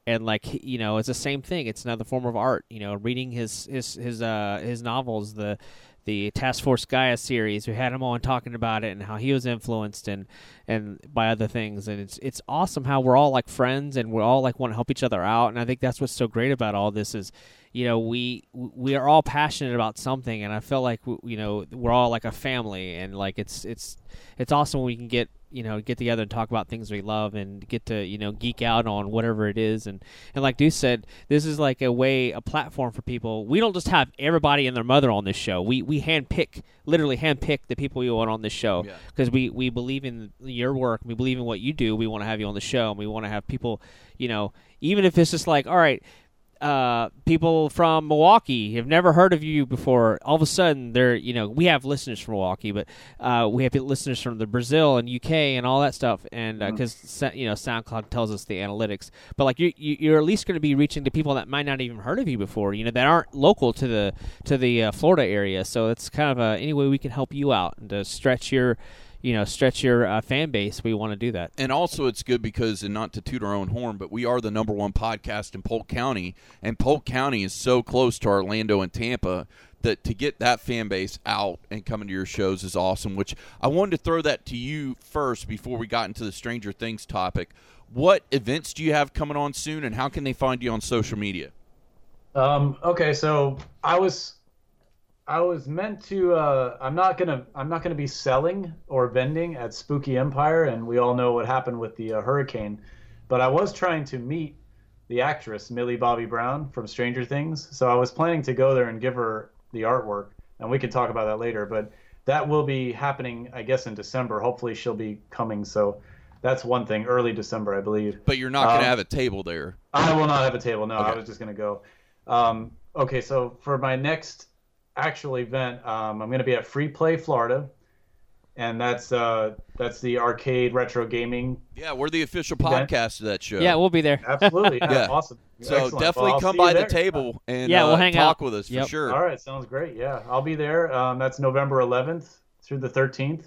and like you know, it's the same thing. It's another form of art. You know, reading his his his uh his novels, the the Task Force Gaia series. We had him on talking about it and how he was influenced and and by other things. And it's it's awesome how we're all like friends and we're all like want to help each other out. And I think that's what's so great about all this is, you know, we we are all passionate about something, and I feel like you know we're all like a family, and like it's it's it's awesome when we can get you know get together and talk about things we love and get to you know geek out on whatever it is. And and like Deuce said this is like a way a platform for people. We don't just have everybody and their mother on this show. We we handpick literally handpick the people we want on this show Yeah. because we we believe in your work. We believe in what you do. We want to have you on the show and we want to have people you know even if it's just like all right uh, people from Milwaukee have never heard of you before. All of a sudden, they're you know we have listeners from Milwaukee, but uh, we have listeners from the Brazil and UK and all that stuff, and because you know SoundCloud tells us the analytics. But like you, you you're at least going to be reaching to people that might not even heard of you before, you know that aren't local to the to the uh, Florida area. So it's kind of a, any way we can help you out and to stretch your you know stretch your uh, fan base. We want to do that. and also it's good because and not to toot our own horn but we are the number one podcast in polk county and polk county is so close to orlando and tampa that to get that fan base out and coming to your shows is awesome which i wanted to throw that to you first before we got into the stranger things topic what events do you have coming on soon and how can they find you on social media Um, okay, so I was I was meant to uh, I'm not gonna I'm not gonna be selling or vending at Spooky Empire, and we all know what happened with the uh, hurricane. But I was trying to meet the actress Millie Bobby Brown from Stranger Things, so I was planning to go there and give her the artwork, and we can talk about that later. But that will be happening, I guess, in December. Hopefully, she'll be coming. So that's one thing, early December, I believe. but you're not going to Um, have a table there I will not have a table. No, I was just gonna go. Um, okay, so for my next actual event, um, I'm gonna be at Free Play Florida, and that's uh, that's the arcade retro gaming. yeah we're the official Event. podcast of that show Yeah, we'll be there. Absolutely, yeah, Yeah. awesome. so Excellent. definitely Well, come by the table and Yeah, uh, we'll hang talk out. with us Yep. for sure All right, sounds great. Yeah, I'll be there. Um, that's November 11th through the 13th,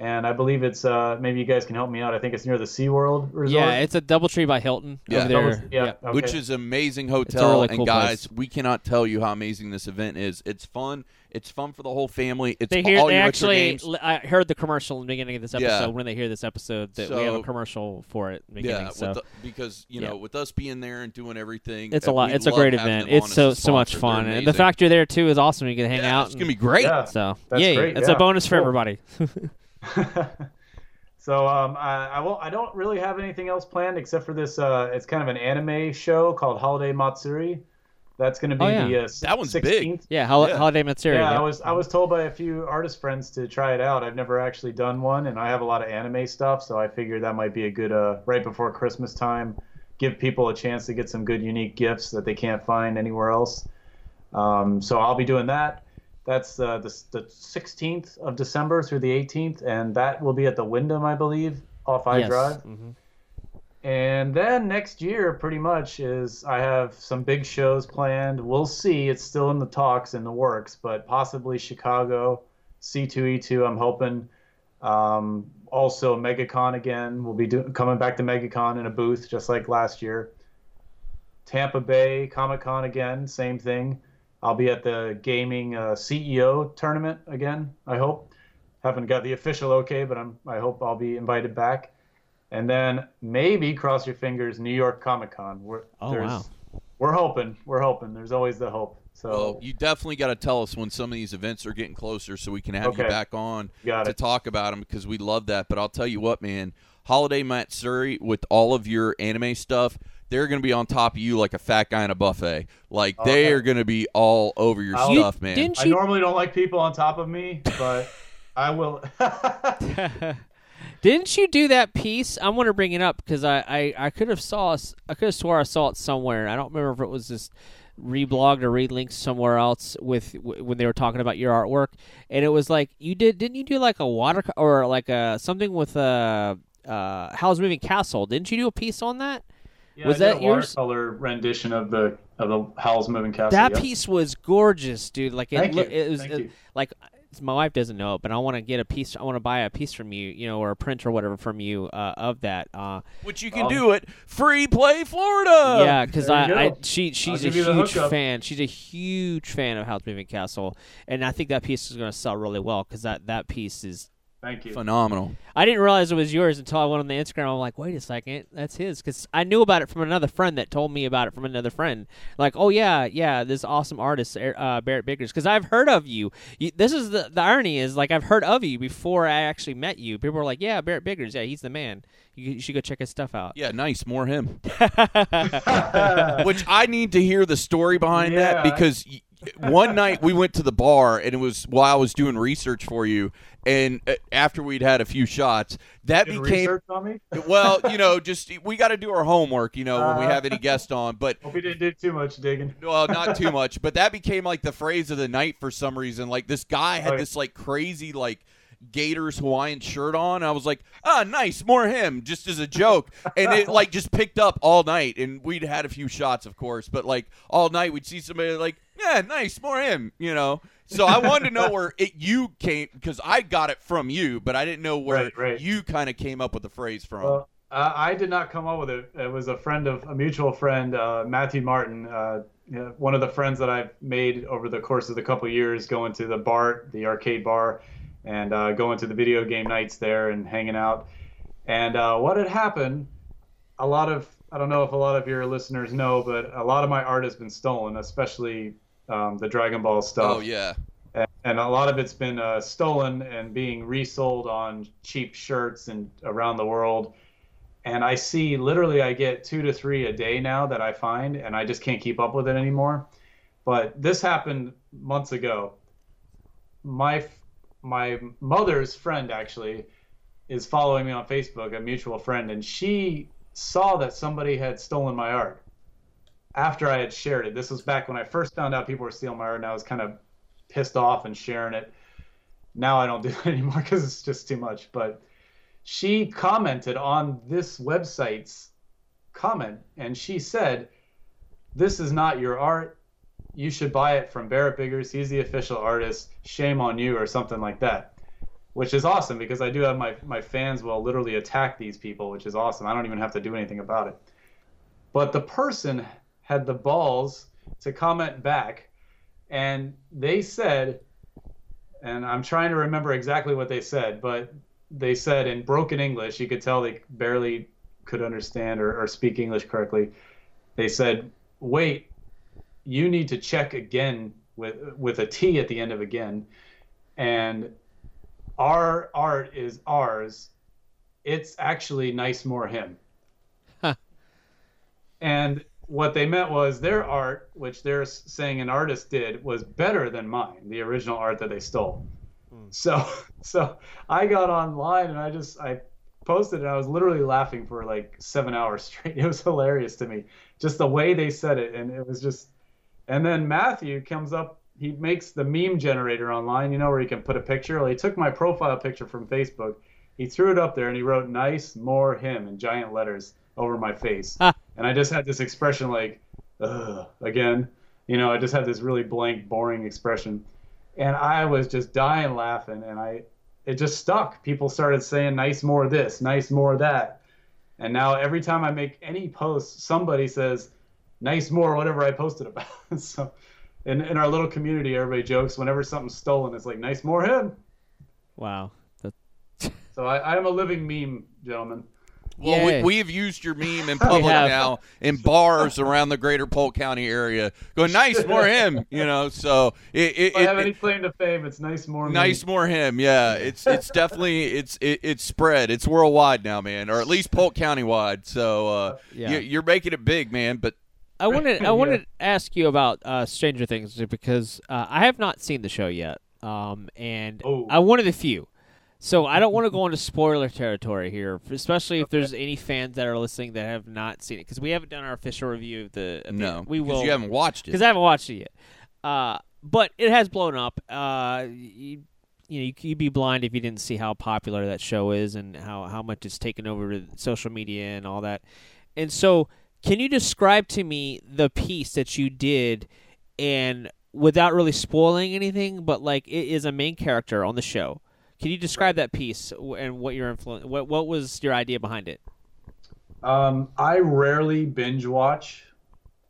and I believe it's uh, maybe you guys can help me out. I think it's near the SeaWorld Resort. Yeah, it's a DoubleTree by Hilton Yeah. over there. Double- yeah, okay. which is an amazing hotel. really and cool guys, place. we cannot tell you how amazing this event is. It's fun. It's fun for the whole family. It's They hear. all They your retro actually. games. I heard the commercial in the beginning of this episode. Yeah. When they hear this episode, that we have a commercial for it. In the beginning, Yeah, so with the, because you Yeah. know, with us being there and doing everything, it's a uh, lot. we It's a great event. It's so so much fun, and the fact you're there too is awesome. You can hang yeah, out. it's and- gonna be great. Yeah. So That's yeah, great, it's yeah. a bonus for Cool. everybody. so um, I, I won't. I don't really have anything else planned except for this. Uh, it's kind of an anime show called Holiday Matsuri. That's going to be Oh, yeah. the uh, That one's 16th. big. yeah, hol- Yeah. holiday Matsuri. Yeah, yeah. I was I was told by a few artist friends to try it out. I've never actually done one, and I have a lot of anime stuff, so I figured that might be a good uh, right before Christmas time, give people a chance to get some good unique gifts that they can't find anywhere else. Um, so I'll be doing that. That's uh, the the 16th of December through the 18th, and that will be at the Wyndham, I believe, off I yes. Drive. Mhm. And then next year, pretty much, is I have some big shows planned. We'll see. It's still in the talks, in the works, but possibly Chicago, C2E2. I'm hoping. Um, also, MegaCon again. We'll be do- coming back to MegaCon in a booth, just like last year. Tampa Bay Comic Con again, same thing. I'll be at the gaming uh, CEO tournament again. I hope. Haven't got the official okay, but I'm. I hope I'll be invited back. And then maybe cross your fingers, New York Comic Con. We're, Oh, wow. We're hoping. We're hoping. There's always the hope. So Well, you definitely got to tell us when some of these events are getting closer, so we can have you back on Got to it. talk about them because we love that. But I'll tell you what, man, Holiday Matsuri with all of your anime stuff, they're going to be on top of you like a fat guy in a buffet. Like they Okay. are going to be all over your I'll- stuff, man. Didn't I normally don't like people on top of me, but I will. Didn't you do that piece? I want to bring it up because I, I, I could have saw I could have swore I saw it somewhere. I don't remember if it was just reblogged or relinked somewhere else with w- when they were talking about your artwork. And it was like you did. Didn't you do like a water or like a something with a uh Howl's Moving Castle? Didn't you do a piece on that? Yeah, Was I that a yours? Watercolor rendition of the of the Howl's Moving Castle. that yeah. piece was gorgeous, dude. Like it, Thank you. it was Thank uh, you. like my wife doesn't know it, but I want to get a piece. I want to buy a piece from you, you know, or a print or whatever from you uh, of that. Uh, Which you can Um, do at Free Play Florida. yeah, because I, I she she's a give you the huge fan. She's a huge fan of Howl's Moving Castle, and I think that piece is going to sell really well because that that piece is. Thank you. Phenomenal. I didn't realize it was yours until I went on the Instagram. I'm like, wait a second, that's his because I knew about it from another friend that told me about it from another friend. Like, oh yeah, yeah, this awesome artist Er- uh, Barrett Biggers because I've heard of you. you. This is the the irony is like I've heard of you before I actually met you. People were like, yeah, Barrett Biggers, yeah, he's the man. You, you should go check his stuff out. Yeah, nice. More him. Which I need to hear the story behind that because y- one night we went to the bar and it was while I was doing research for you, and uh, after we'd had a few shots, that Did became research on me? well, you know, just we got to do our homework, you know, when we Uh. have any guest on, but. Hope you didn't do too much digging. Well, not too much, but that became like the phrase of the night for some reason. Like this guy had Oh, yeah. this like crazy like Gators Hawaiian shirt on. I was like, ah, nice, more him, just as a joke. And it like just picked up all night. And we'd had a few shots, of course, but like all night we'd see somebody like, yeah, nice, more him, you know. So I wanted to know where it you came because I got it from you, but I didn't know where Right, right. you kind of came up with the phrase from. Well, uh, I did not come up with it. It was a friend of a mutual friend, uh, Matthew Martin, uh, you know, one of the friends that I've made over the course of the couple years, going to the bar, the arcade bar, and uh, going to the video game nights there and hanging out. And uh, what had happened, a lot of I don't know if a lot of your listeners know, but a lot of my art has been stolen, especially um, the Dragon Ball stuff oh yeah, and, and a lot of it's been uh, stolen and being resold on cheap shirts and around the world. And I see literally I get two to three a day now that I find, and I just can't keep up with it anymore. But this happened months ago. My my mother's friend actually is following me on Facebook, a mutual friend, and she saw that somebody had stolen my art after I had shared it. This was back when I first found out people were stealing my art, and I was kind of pissed off and sharing it. Now I don't do it anymore because it's just too much. But she commented on this website's comment and she said, This is not your art. You should buy it from Barrett Biggers. He's the official artist. Shame on you, or something like that. Which is awesome because I do have my, my fans will literally attack these people, which is awesome. I don't even have to do anything about it. But the person had the balls to comment back and they said, and I'm trying to remember exactly what they said, but they said in broken English, you could tell they barely could understand or, or speak English correctly. They said, "Wait, you need to check again with with a T at the end of again, and our art is ours. It's actually nice more him." Huh. And what they meant was their art, which they're saying an artist did, was better than mine, the original art that they stole. Hmm. So, so I got online and I just I posted it. I was literally laughing for like seven hours straight. It was hilarious to me, just the way they said it, and it was just. And then Matthew comes up. He makes the meme generator online, you know, where you can put a picture. Well, he took my profile picture from Facebook, he threw it up there, and he wrote "nice more him" in giant letters over my face. And I just had this expression like, Ugh, again. You know, I just had this really blank, boring expression, and I was just dying laughing, and I, it just stuck. People started saying "nice more this," "nice more that," and now every time I make any post, somebody says "nice more" whatever I posted about. so, in in our little community, everybody jokes whenever something's stolen, it's like "nice more him." Wow. That- So I, I am a living meme, gentlemen. Well, Yay. we, we have used your meme in public now in bars around the greater Polk County area. Going nice, more him, you know. So it, it, If I have it- any claim to fame, it's nice more me. nice, more him. Yeah, it's it's definitely it's it, it's spread. It's worldwide now, man, or at least Polk County wide. So uh, Yeah. you, you're making it big, man. But I wanted I Yeah. to ask you about uh, Stranger Things because uh, I have not seen the show yet, um, and Oh. I'm one of the few. So I don't want to go into spoiler territory here, especially if there's any fans that are listening that have not seen it, because we haven't done our official review of the. Of the- no, we 'cause will You haven't watched it. because I haven't watched it yet. Uh, but it has blown up. Uh, you, you know, you, you'd be blind if you didn't see how popular that show is and how, how much it's taken over to social media and all that. And so, can you describe to me the piece that you did and without really spoiling anything, but like it is a main character on the show. Can you describe that piece and what your influence? What what was your idea behind it? Um, I rarely binge watch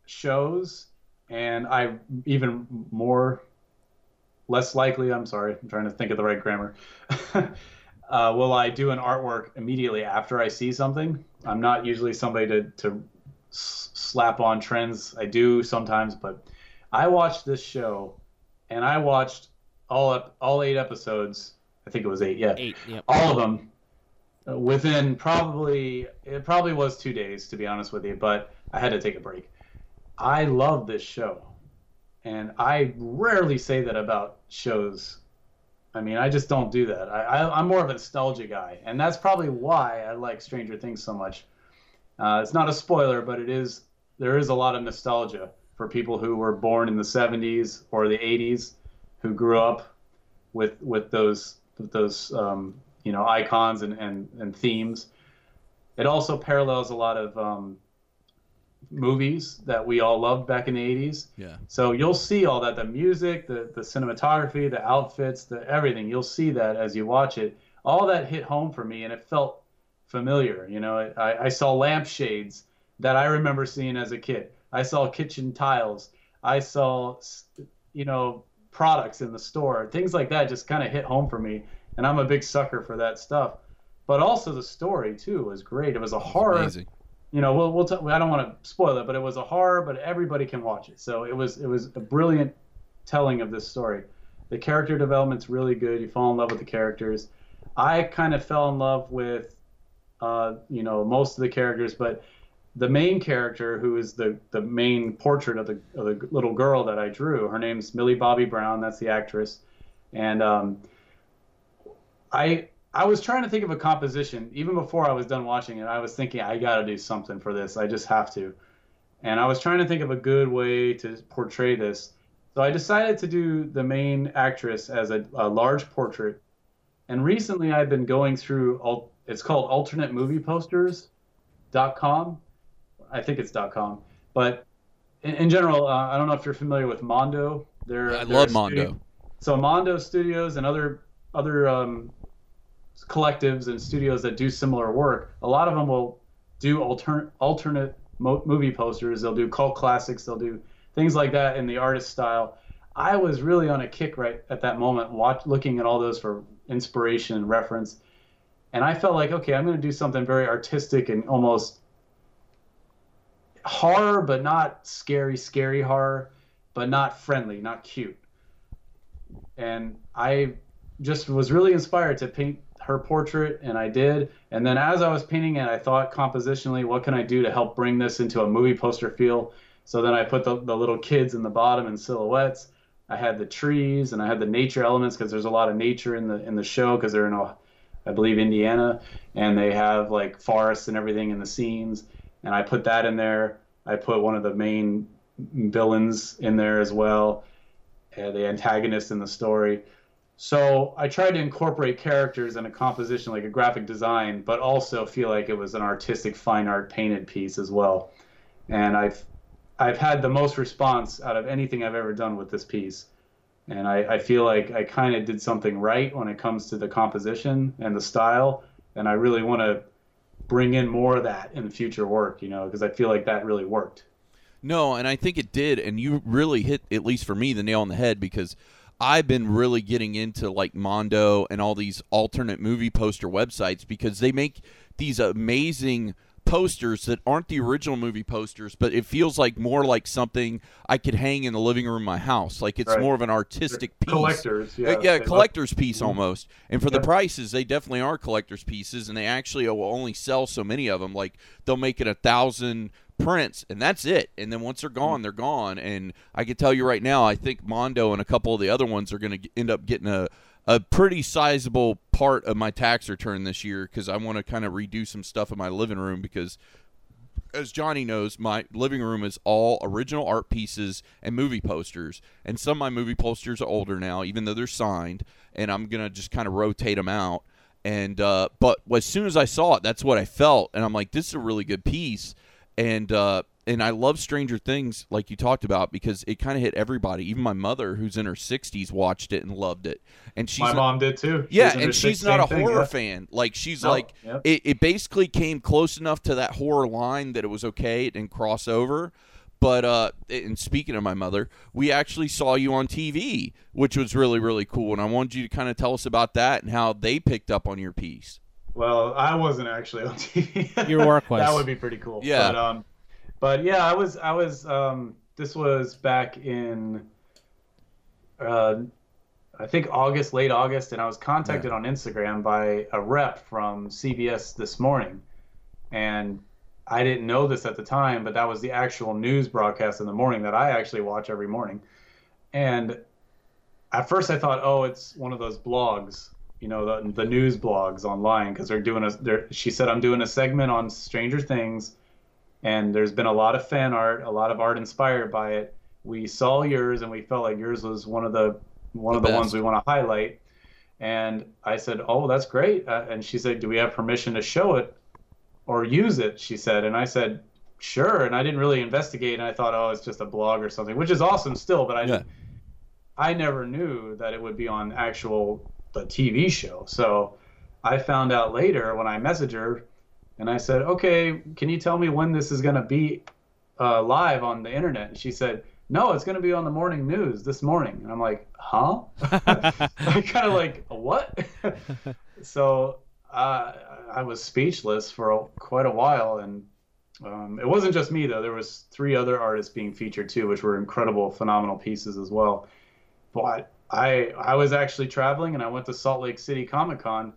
shows, and I even more less likely. I'm sorry, I'm trying to think of the right grammar. uh, will I do an artwork immediately after I see something? I'm not usually somebody to to s- slap on trends. I do sometimes, but I watched this show, and I watched all up all eight episodes. I think it was eight. Yeah, Eight. Yep. all of them uh, within probably it probably was two days to be honest with you but i had to take a break i love this show and i rarely say that about shows i mean i just don't do that I, I, i'm more of a nostalgia guy and that's probably why i like stranger things so much uh, it's not a spoiler but it is there is a lot of nostalgia for people who were born in the 70s or the 80s who grew up with with those with those um, you know icons and, and, and themes. It also parallels a lot of um, movies that we all loved back in the 80s. Yeah. So you'll see all that the music, the, the cinematography, the outfits, the everything. You'll see that as you watch it. All that hit home for me and it felt familiar. You know, I, I saw lampshades that I remember seeing as a kid. I saw kitchen tiles. I saw, you know, products in the store. Things like that just kind of hit home for me and I'm a big sucker for that stuff. But also the story too was great. It was a horror. Amazing. You know, we'll, we'll t- I don't want to spoil it, but it was a horror, but everybody can watch it. So it was it was a brilliant telling of this story. The character development's really good. You fall in love with the characters. I kind of fell in love with, uh, you know, most of the characters, but the main character, who is the the main portrait of the of the little girl that I drew, her name's Millie Bobby Brown. That's the actress, and um, I I was trying to think of a composition even before I was done watching it. I was thinking I got to do something for this. I just have to. And I was trying to think of a good way to portray this. So I decided to do the main actress as a, a large portrait. And recently I've been going through it's called alternate movie alternatemovieposters.com. I think it's .com. But in, in general, uh, I don't know if you're familiar with Mondo. They're, I they're love Mondo. So Mondo Studios and other other um, collectives and studios that do similar work, a lot of them will do alternate alternate mo- movie posters. They'll do cult classics. They'll do things like that in the artist style. I was really on a kick right at that moment, watch, looking at all those for inspiration and reference, and I felt like, okay, I'm going to do something very artistic and almost horror, but not scary, scary horror, but not friendly, not cute. And I just was really inspired to paint her portrait and I did. And then as I was painting it, I thought compositionally, what can I do to help bring this into a movie poster feel? So then I put the, the little kids in the bottom in silhouettes. I had the trees and I had the nature elements because there's a lot of nature in the in the show because they're in a, I believe Indiana and they have like forests and everything in the scenes. And I put that in there. I put one of the main villains in there as well, uh, the antagonist in the story. So I tried to incorporate characters in a composition like a graphic design, but also feel like it was an artistic fine art painted piece as well. And I've I've had the most response out of anything I've ever done with this piece. And I, I feel like I kind of did something right when it comes to the composition and the style. And I really want to bring in more of that in future work, you know, because I feel like that really worked. No, and I think it did, and you really hit, at least for me, the nail on the head because I've been really getting into like Mondo and all these alternate movie poster websites because they make these amazing posters that aren't the original movie posters, but it feels like more like something I could hang in the living room of my house. Like it's Right. more of an artistic piece. Collectors, yeah. Uh, yeah, collector's piece Mhm. almost. And for the prices, they definitely are collector's pieces, and they actually will only sell so many of them. Like they'll make it a thousand prints, and that's it. And then once they're gone, they're gone. And I can tell you right now, I think Mondo and a couple of the other ones are going to end up getting a a pretty sizable part of my tax return this year because I want to kind of redo some stuff in my living room because as Johnny knows, my living room is all original art pieces and movie posters. And some of my movie posters are older now, even though they're signed. And I'm gonna just kind of rotate them out. And uh, but as soon as I saw it, that's what I felt, and I'm like, this is a really good piece. And uh, and I love Stranger Things, like you talked about, because it kind of hit everybody. Even my mother, who's in her 60s, watched it and loved it. And she's My not- mom did too. She yeah, was and she's not a thing, horror yeah. fan. Like she's No, like, yep. it, it basically came close enough to that horror line that it was okay it didn't cross over. But uh, and speaking of my mother, we actually saw you on TV, which was really really cool. And I wanted you to kind of tell us about that and how they picked up on your piece. Well, I wasn't actually on TV. Your work was. that would be pretty cool. Yeah. But, um, but yeah, I was. I was. Um, this was back in. Uh, I think August, late August, and I was contacted on Instagram by a rep from CBS this morning, and I didn't know this at the time, but that was the actual news broadcast in the morning that I actually watch every morning, and at first I thought, oh, it's one of those blogs, you know, the, the news blogs online because they're doing a. They're, she said I'm doing a segment on Stranger Things, and there's been a lot of fan art, a lot of art inspired by it. We saw yours, and we felt like yours was one of the one The of the best. ones we want to highlight. And I said, oh, that's great. Uh, and she said, do we have permission to show it or use it? She said, and I said, sure. And I didn't really investigate, and I thought, oh, it's just a blog or something, which is awesome still, but I Yeah. I never knew that it would be on actual the TV show. So I found out later when I messaged her and I said, "Okay, can you tell me when this is going to be uh, live on the internet?" And she said, "No, it's going to be on the morning news this morning." And I'm like, "Huh?" I kind of like, "What?" so uh, I was speechless for a, quite a while, and um, it wasn't just me though. There was three other artists being featured too, which were incredible, phenomenal pieces as well. But I I was actually traveling, and I went to Salt Lake City Comic Con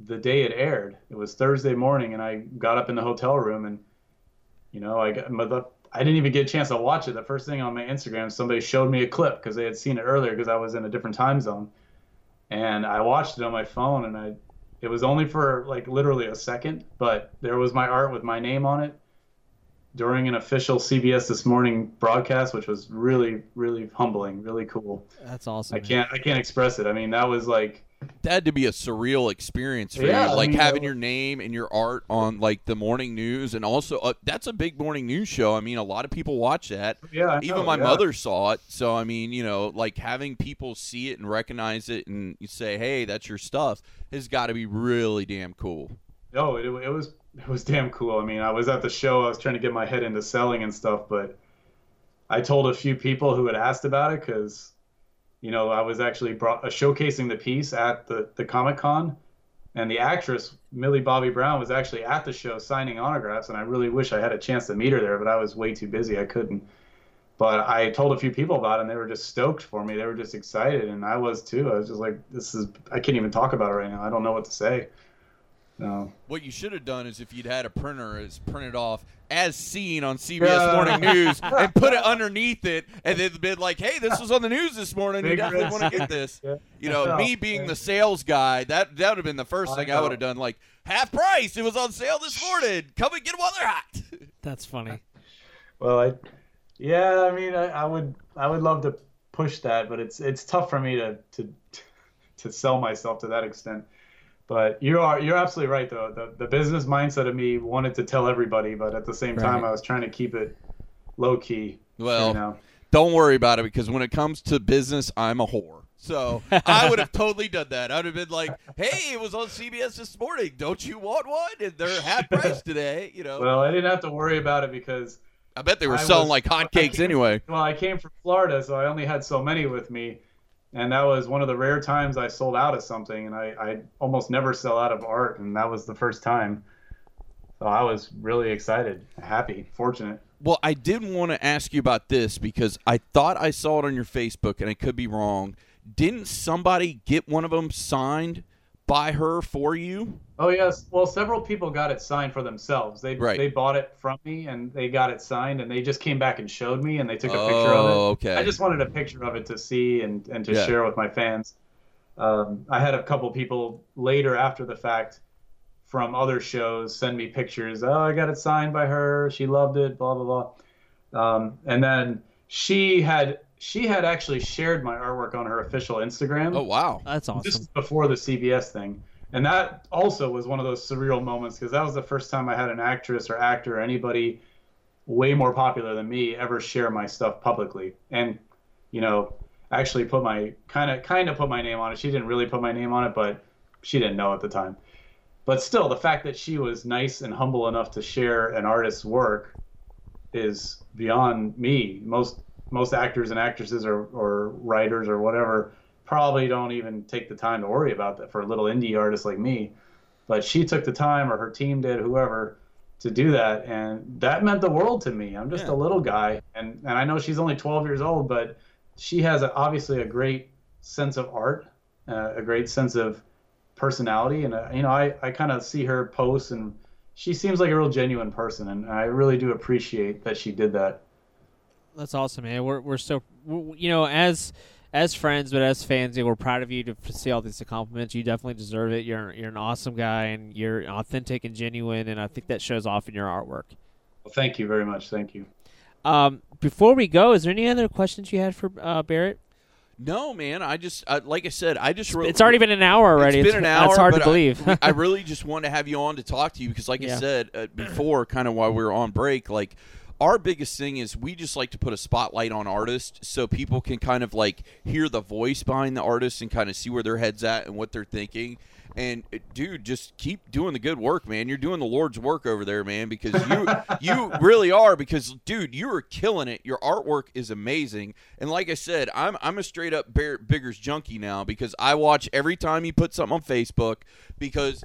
the day it aired. It was Thursday morning, and I got up in the hotel room, and you know, I got my, the, I didn't even get a chance to watch it. The first thing on my Instagram, somebody showed me a clip because they had seen it earlier because I was in a different time zone, and I watched it on my phone, and I it was only for like literally a second, but there was my art with my name on it during an official CBS This Morning broadcast, which was really, really humbling, really cool. That's awesome. I can't, I can't express it. I mean, that was like, That had to be a surreal experience for Yeah, you, I like mean, having your name and your art on like the morning news, and also uh, that's a big morning news show. I mean, a lot of people watch that. yeah, Even know, my yeah. mother saw it, so I mean, you know, like having people see it and recognize it, and you say, "Hey, that's your stuff," has got to be really damn cool. No, it, it was it was damn cool. I mean, I was at the show. I was trying to get my head into selling and stuff, but I told a few people who had asked about it because, you know, I was actually brought, uh, showcasing the piece at the the Comic Con, and the actress Millie Bobby Brown was actually at the show signing autographs, and I really wish I had a chance to meet her there, but I was way too busy. I couldn't. But I told a few people about it, and they were just stoked for me. They were just excited, and I was too. I was just like, "This is I can't even talk about it right now. I don't know what to say." No. What you should have done is if you'd had a printer, is print it off as seen on CBS Morning News and put it underneath it, and then been like, "Hey, this was on the news this morning. You Big definitely red want to get this." Yeah. You know, Yeah. me being Yeah. the sales guy, that that would have been the first I thing I would have done. Like half price. It was on sale this morning. Come and get them while they're hot. That's funny. Well, I, yeah, I mean, I, I would, I would love to push that, but it's, it's tough for me to, to, to sell myself to that extent. But you are, you're absolutely right, though. The, the business mindset of me wanted to tell everybody, but at the same time, Right. I was trying to keep it low key. Well, you know? don't worry about it because when it comes to business, I'm a whore. So I would have totally done that. I would have been like, "Hey, it was on CBS this morning. Don't you want one? And they're half price today." You know, well, I didn't have to worry about it because I bet they were I selling was- like hotcakes anyway. Well, I came from Florida, so I only had so many with me, and that was one of the rare times I sold out of something, and I, I almost never sell out of art, and that was the first time. So I was really excited, happy, fortunate. Well, I did want to ask you about this because I thought I saw it on your Facebook, and I could be wrong. Didn't somebody get one of them signed by her for you? Oh yes, well, several people got it signed for themselves. They Right. they bought it from me, and they got it signed, and they just came back and showed me, and they took a picture of it. Oh, okay. I just wanted a picture of it to see and, and to Yeah. share with my fans. Um, I had a couple people later after the fact from other shows send me pictures. Oh, I got it signed by her. She loved it. Blah blah blah. Um, and then she had she had actually shared my artwork on her official Instagram. oh wow. That's This awesome. is before the CBS thing. And that also was one of those surreal moments because that was the first time I had an actress or actor or anybody way more popular than me ever share my stuff publicly. And, you know, actually put my kind of kind of put my name on it. She didn't really put my name on it, but she didn't know at the time. But still, the fact that she was nice and humble enough to share an artist's work is beyond me. Most most actors and actresses or, or writers or whatever probably don't even take the time to worry about that for a little indie artist like me. But she took the time, or her team did, whoever, to do that, and that meant the world to me. I'm just Yeah. a little guy, and and I know she's only 12 years old, but she has a, obviously a great sense of art, uh, a great sense of personality, and uh, you know I I kind of see her posts, and she seems like a real genuine person, and I really do appreciate that she did that. That's awesome, man. We're we're so we you know as as friends, but as fans, you we're proud of you to see all these compliments. You definitely deserve it. You're you're an awesome guy, and you're authentic and genuine, and I think that shows off in your artwork. Well, thank you very much. Thank you. Um, before we go, is there any other questions you had for uh, Barrett? No, man. I just uh, like I said, I just re- It's already been an hour already. It's been an hour. That's hard but to believe. I, I really just wanted to have you on to talk to you because, like Yeah. I said uh, before, kind of while we were on break, like our biggest thing is we just like to put a spotlight on artists so people can kind of like hear the voice behind the artist and kind of see where their head's at and what they're thinking. And uh, dude, just keep doing the good work, man. You're doing the Lord's work over there, man, because you you really are. Because dude, you are killing it. Your artwork is amazing. And like I said, I'm I'm a straight up Barrett Biggers junkie now because I watch every time you put something on Facebook. Because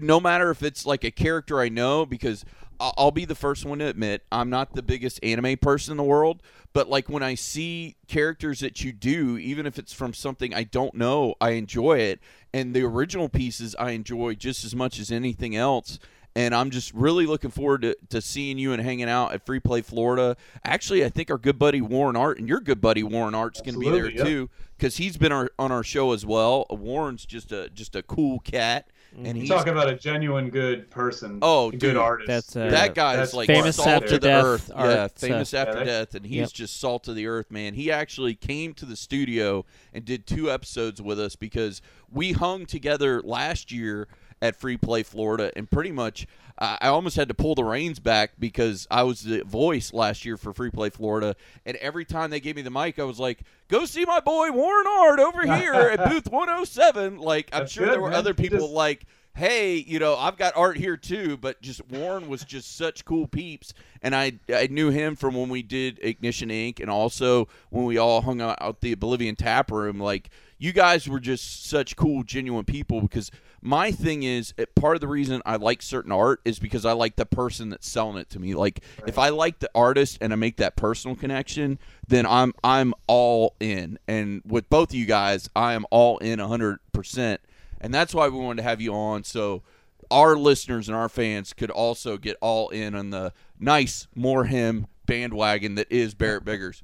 no matter if it's like a character I know, because I'll be the first one to admit I'm not the biggest anime person in the world, but like when I see characters that you do, even if it's from something I don't know, I enjoy it. And the original pieces I enjoy just as much as anything else. And I'm just really looking forward to, to seeing you and hanging out at Free Play Florida. Actually, I think our good buddy Warren Art and your good buddy Warren Art's going to be there yeah. too because he's been our, on our show as well. Warren's just a just a cool cat, and he's Talk about a genuine good person. Oh, a good dude. artist. That's, uh, that guy That's is like Famous salt after to the death earth. art, yeah, so- famous after Yeah, death, and he's Yep. just salt to the earth, man. He actually came to the studio and did two episodes with us because we hung together last year at Free Play Florida, and pretty much I I almost had to pull the reins back because I was the voice last year for Free Play Florida, and every time they gave me the mic, I was like, "Go see my boy Warren Art over here at booth 107." Like I'm That's sure good, there were man. other people just- like hey, you know, I've got art here too, but just Warren was just such cool peeps, and I I knew him from when we did Ignition Inc. and also when we all hung out at the Oblivion Tap Room. Like you guys were just such cool, genuine people. Because my thing is, eh, part of the reason I like certain art is because I like the person that's selling it to me. Like if I like the artist and I make that personal connection, then I'm I'm all in. And with both of you guys, I am all in hundred percent and that's why we wanted to have you on so our listeners and our fans could also get all in on the nice more him bandwagon that is Barrett Biggers.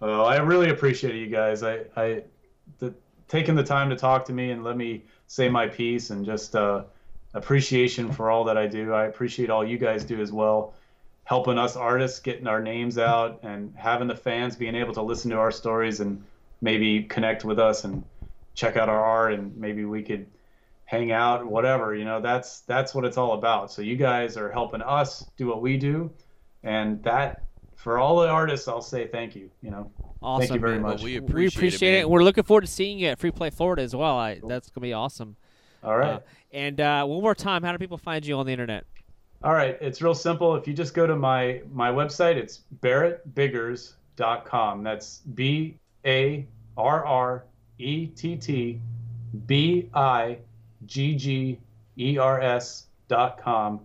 Well, I really appreciate you guys. I, I, the, taking the time to talk to me and let me say my piece and just uh, appreciation for all that I do. I appreciate all you guys do as well, helping us artists getting our names out and having the fans being able to listen to our stories and maybe connect with us and check out our art and maybe we could hang out whatever you know that's that's what it's all about. So you guys are helping us do what we do. And that for all the artists i'll say thank you you know awesome. Thank you very man. much. Well, we We appreciate, appreciate it. it. We're looking forward to seeing you at Free Play Florida as well. I, that's gonna be awesome. all right Uh, and uh, one more time, how do people find you on the internet? All right, it's real simple. If you just go to my my website, it's barrettbiggers.com. That's B A R R E T T B I G G E R S dot com.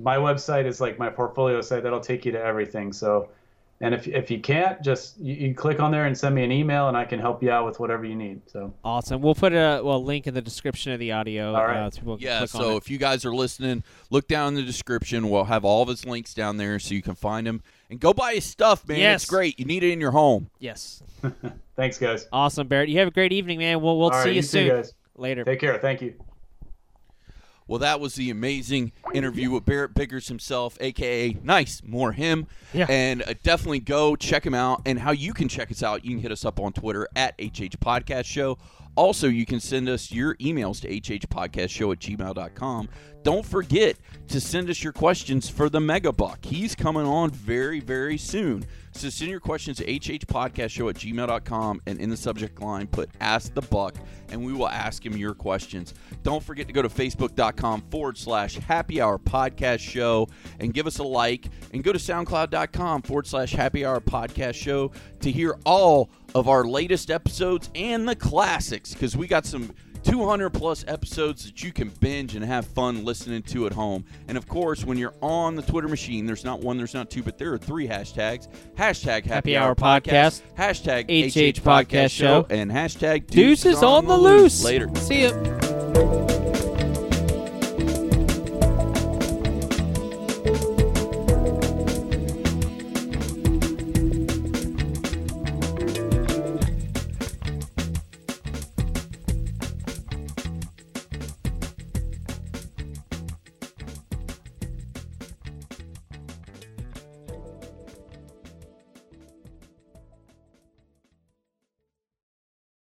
My website is like my portfolio site. That'll take you to everything. So, and if if you can't, just you, you click on there and send me an email, and I can help you out with whatever you need. So, Awesome. We'll put a well link in the description of the audio. All right. Uh, so people can Yeah, click on so it. if you guys are listening, look down in the description. We'll have all of his links down there so you can find him and go buy his stuff, man. Yes. It's great. You need it in your home. yes. thanks, guys. Awesome, Barrett. You have a great evening, man. We'll we'll All see right, you too, soon. guys. Later. Take care. Thank you. Well, that was the amazing interview with Barrett Biggers himself, aka Nice, more him. Yeah. And uh, definitely go check him out. And how you can check us out, you can hit us up on Twitter at HH Podcast Show. Also, you can send us your emails to hhpodcastshow at gmail.com. Don't forget to send us your questions for the Mega Buck. He's coming on very, very soon. So send your questions to hhpodcastshow at gmail.com and in the subject line put Ask the Buck and we will ask him your questions. Don't forget to go to facebook.com forward slash happy hour podcast show and give us a like and go to soundcloud.com forward slash happy hour podcast show to hear all of our latest episodes and the classics because we got some 200 plus episodes that you can binge and have fun listening to at home. And of course, when you're on the Twitter machine, there's not one, there's not two, but there are three hashtags. Hashtag Happy, Happy Hour Podcast, hashtag HH HH Podcast Podcast Show, and hashtag Deuces on the loose. Later. See ya.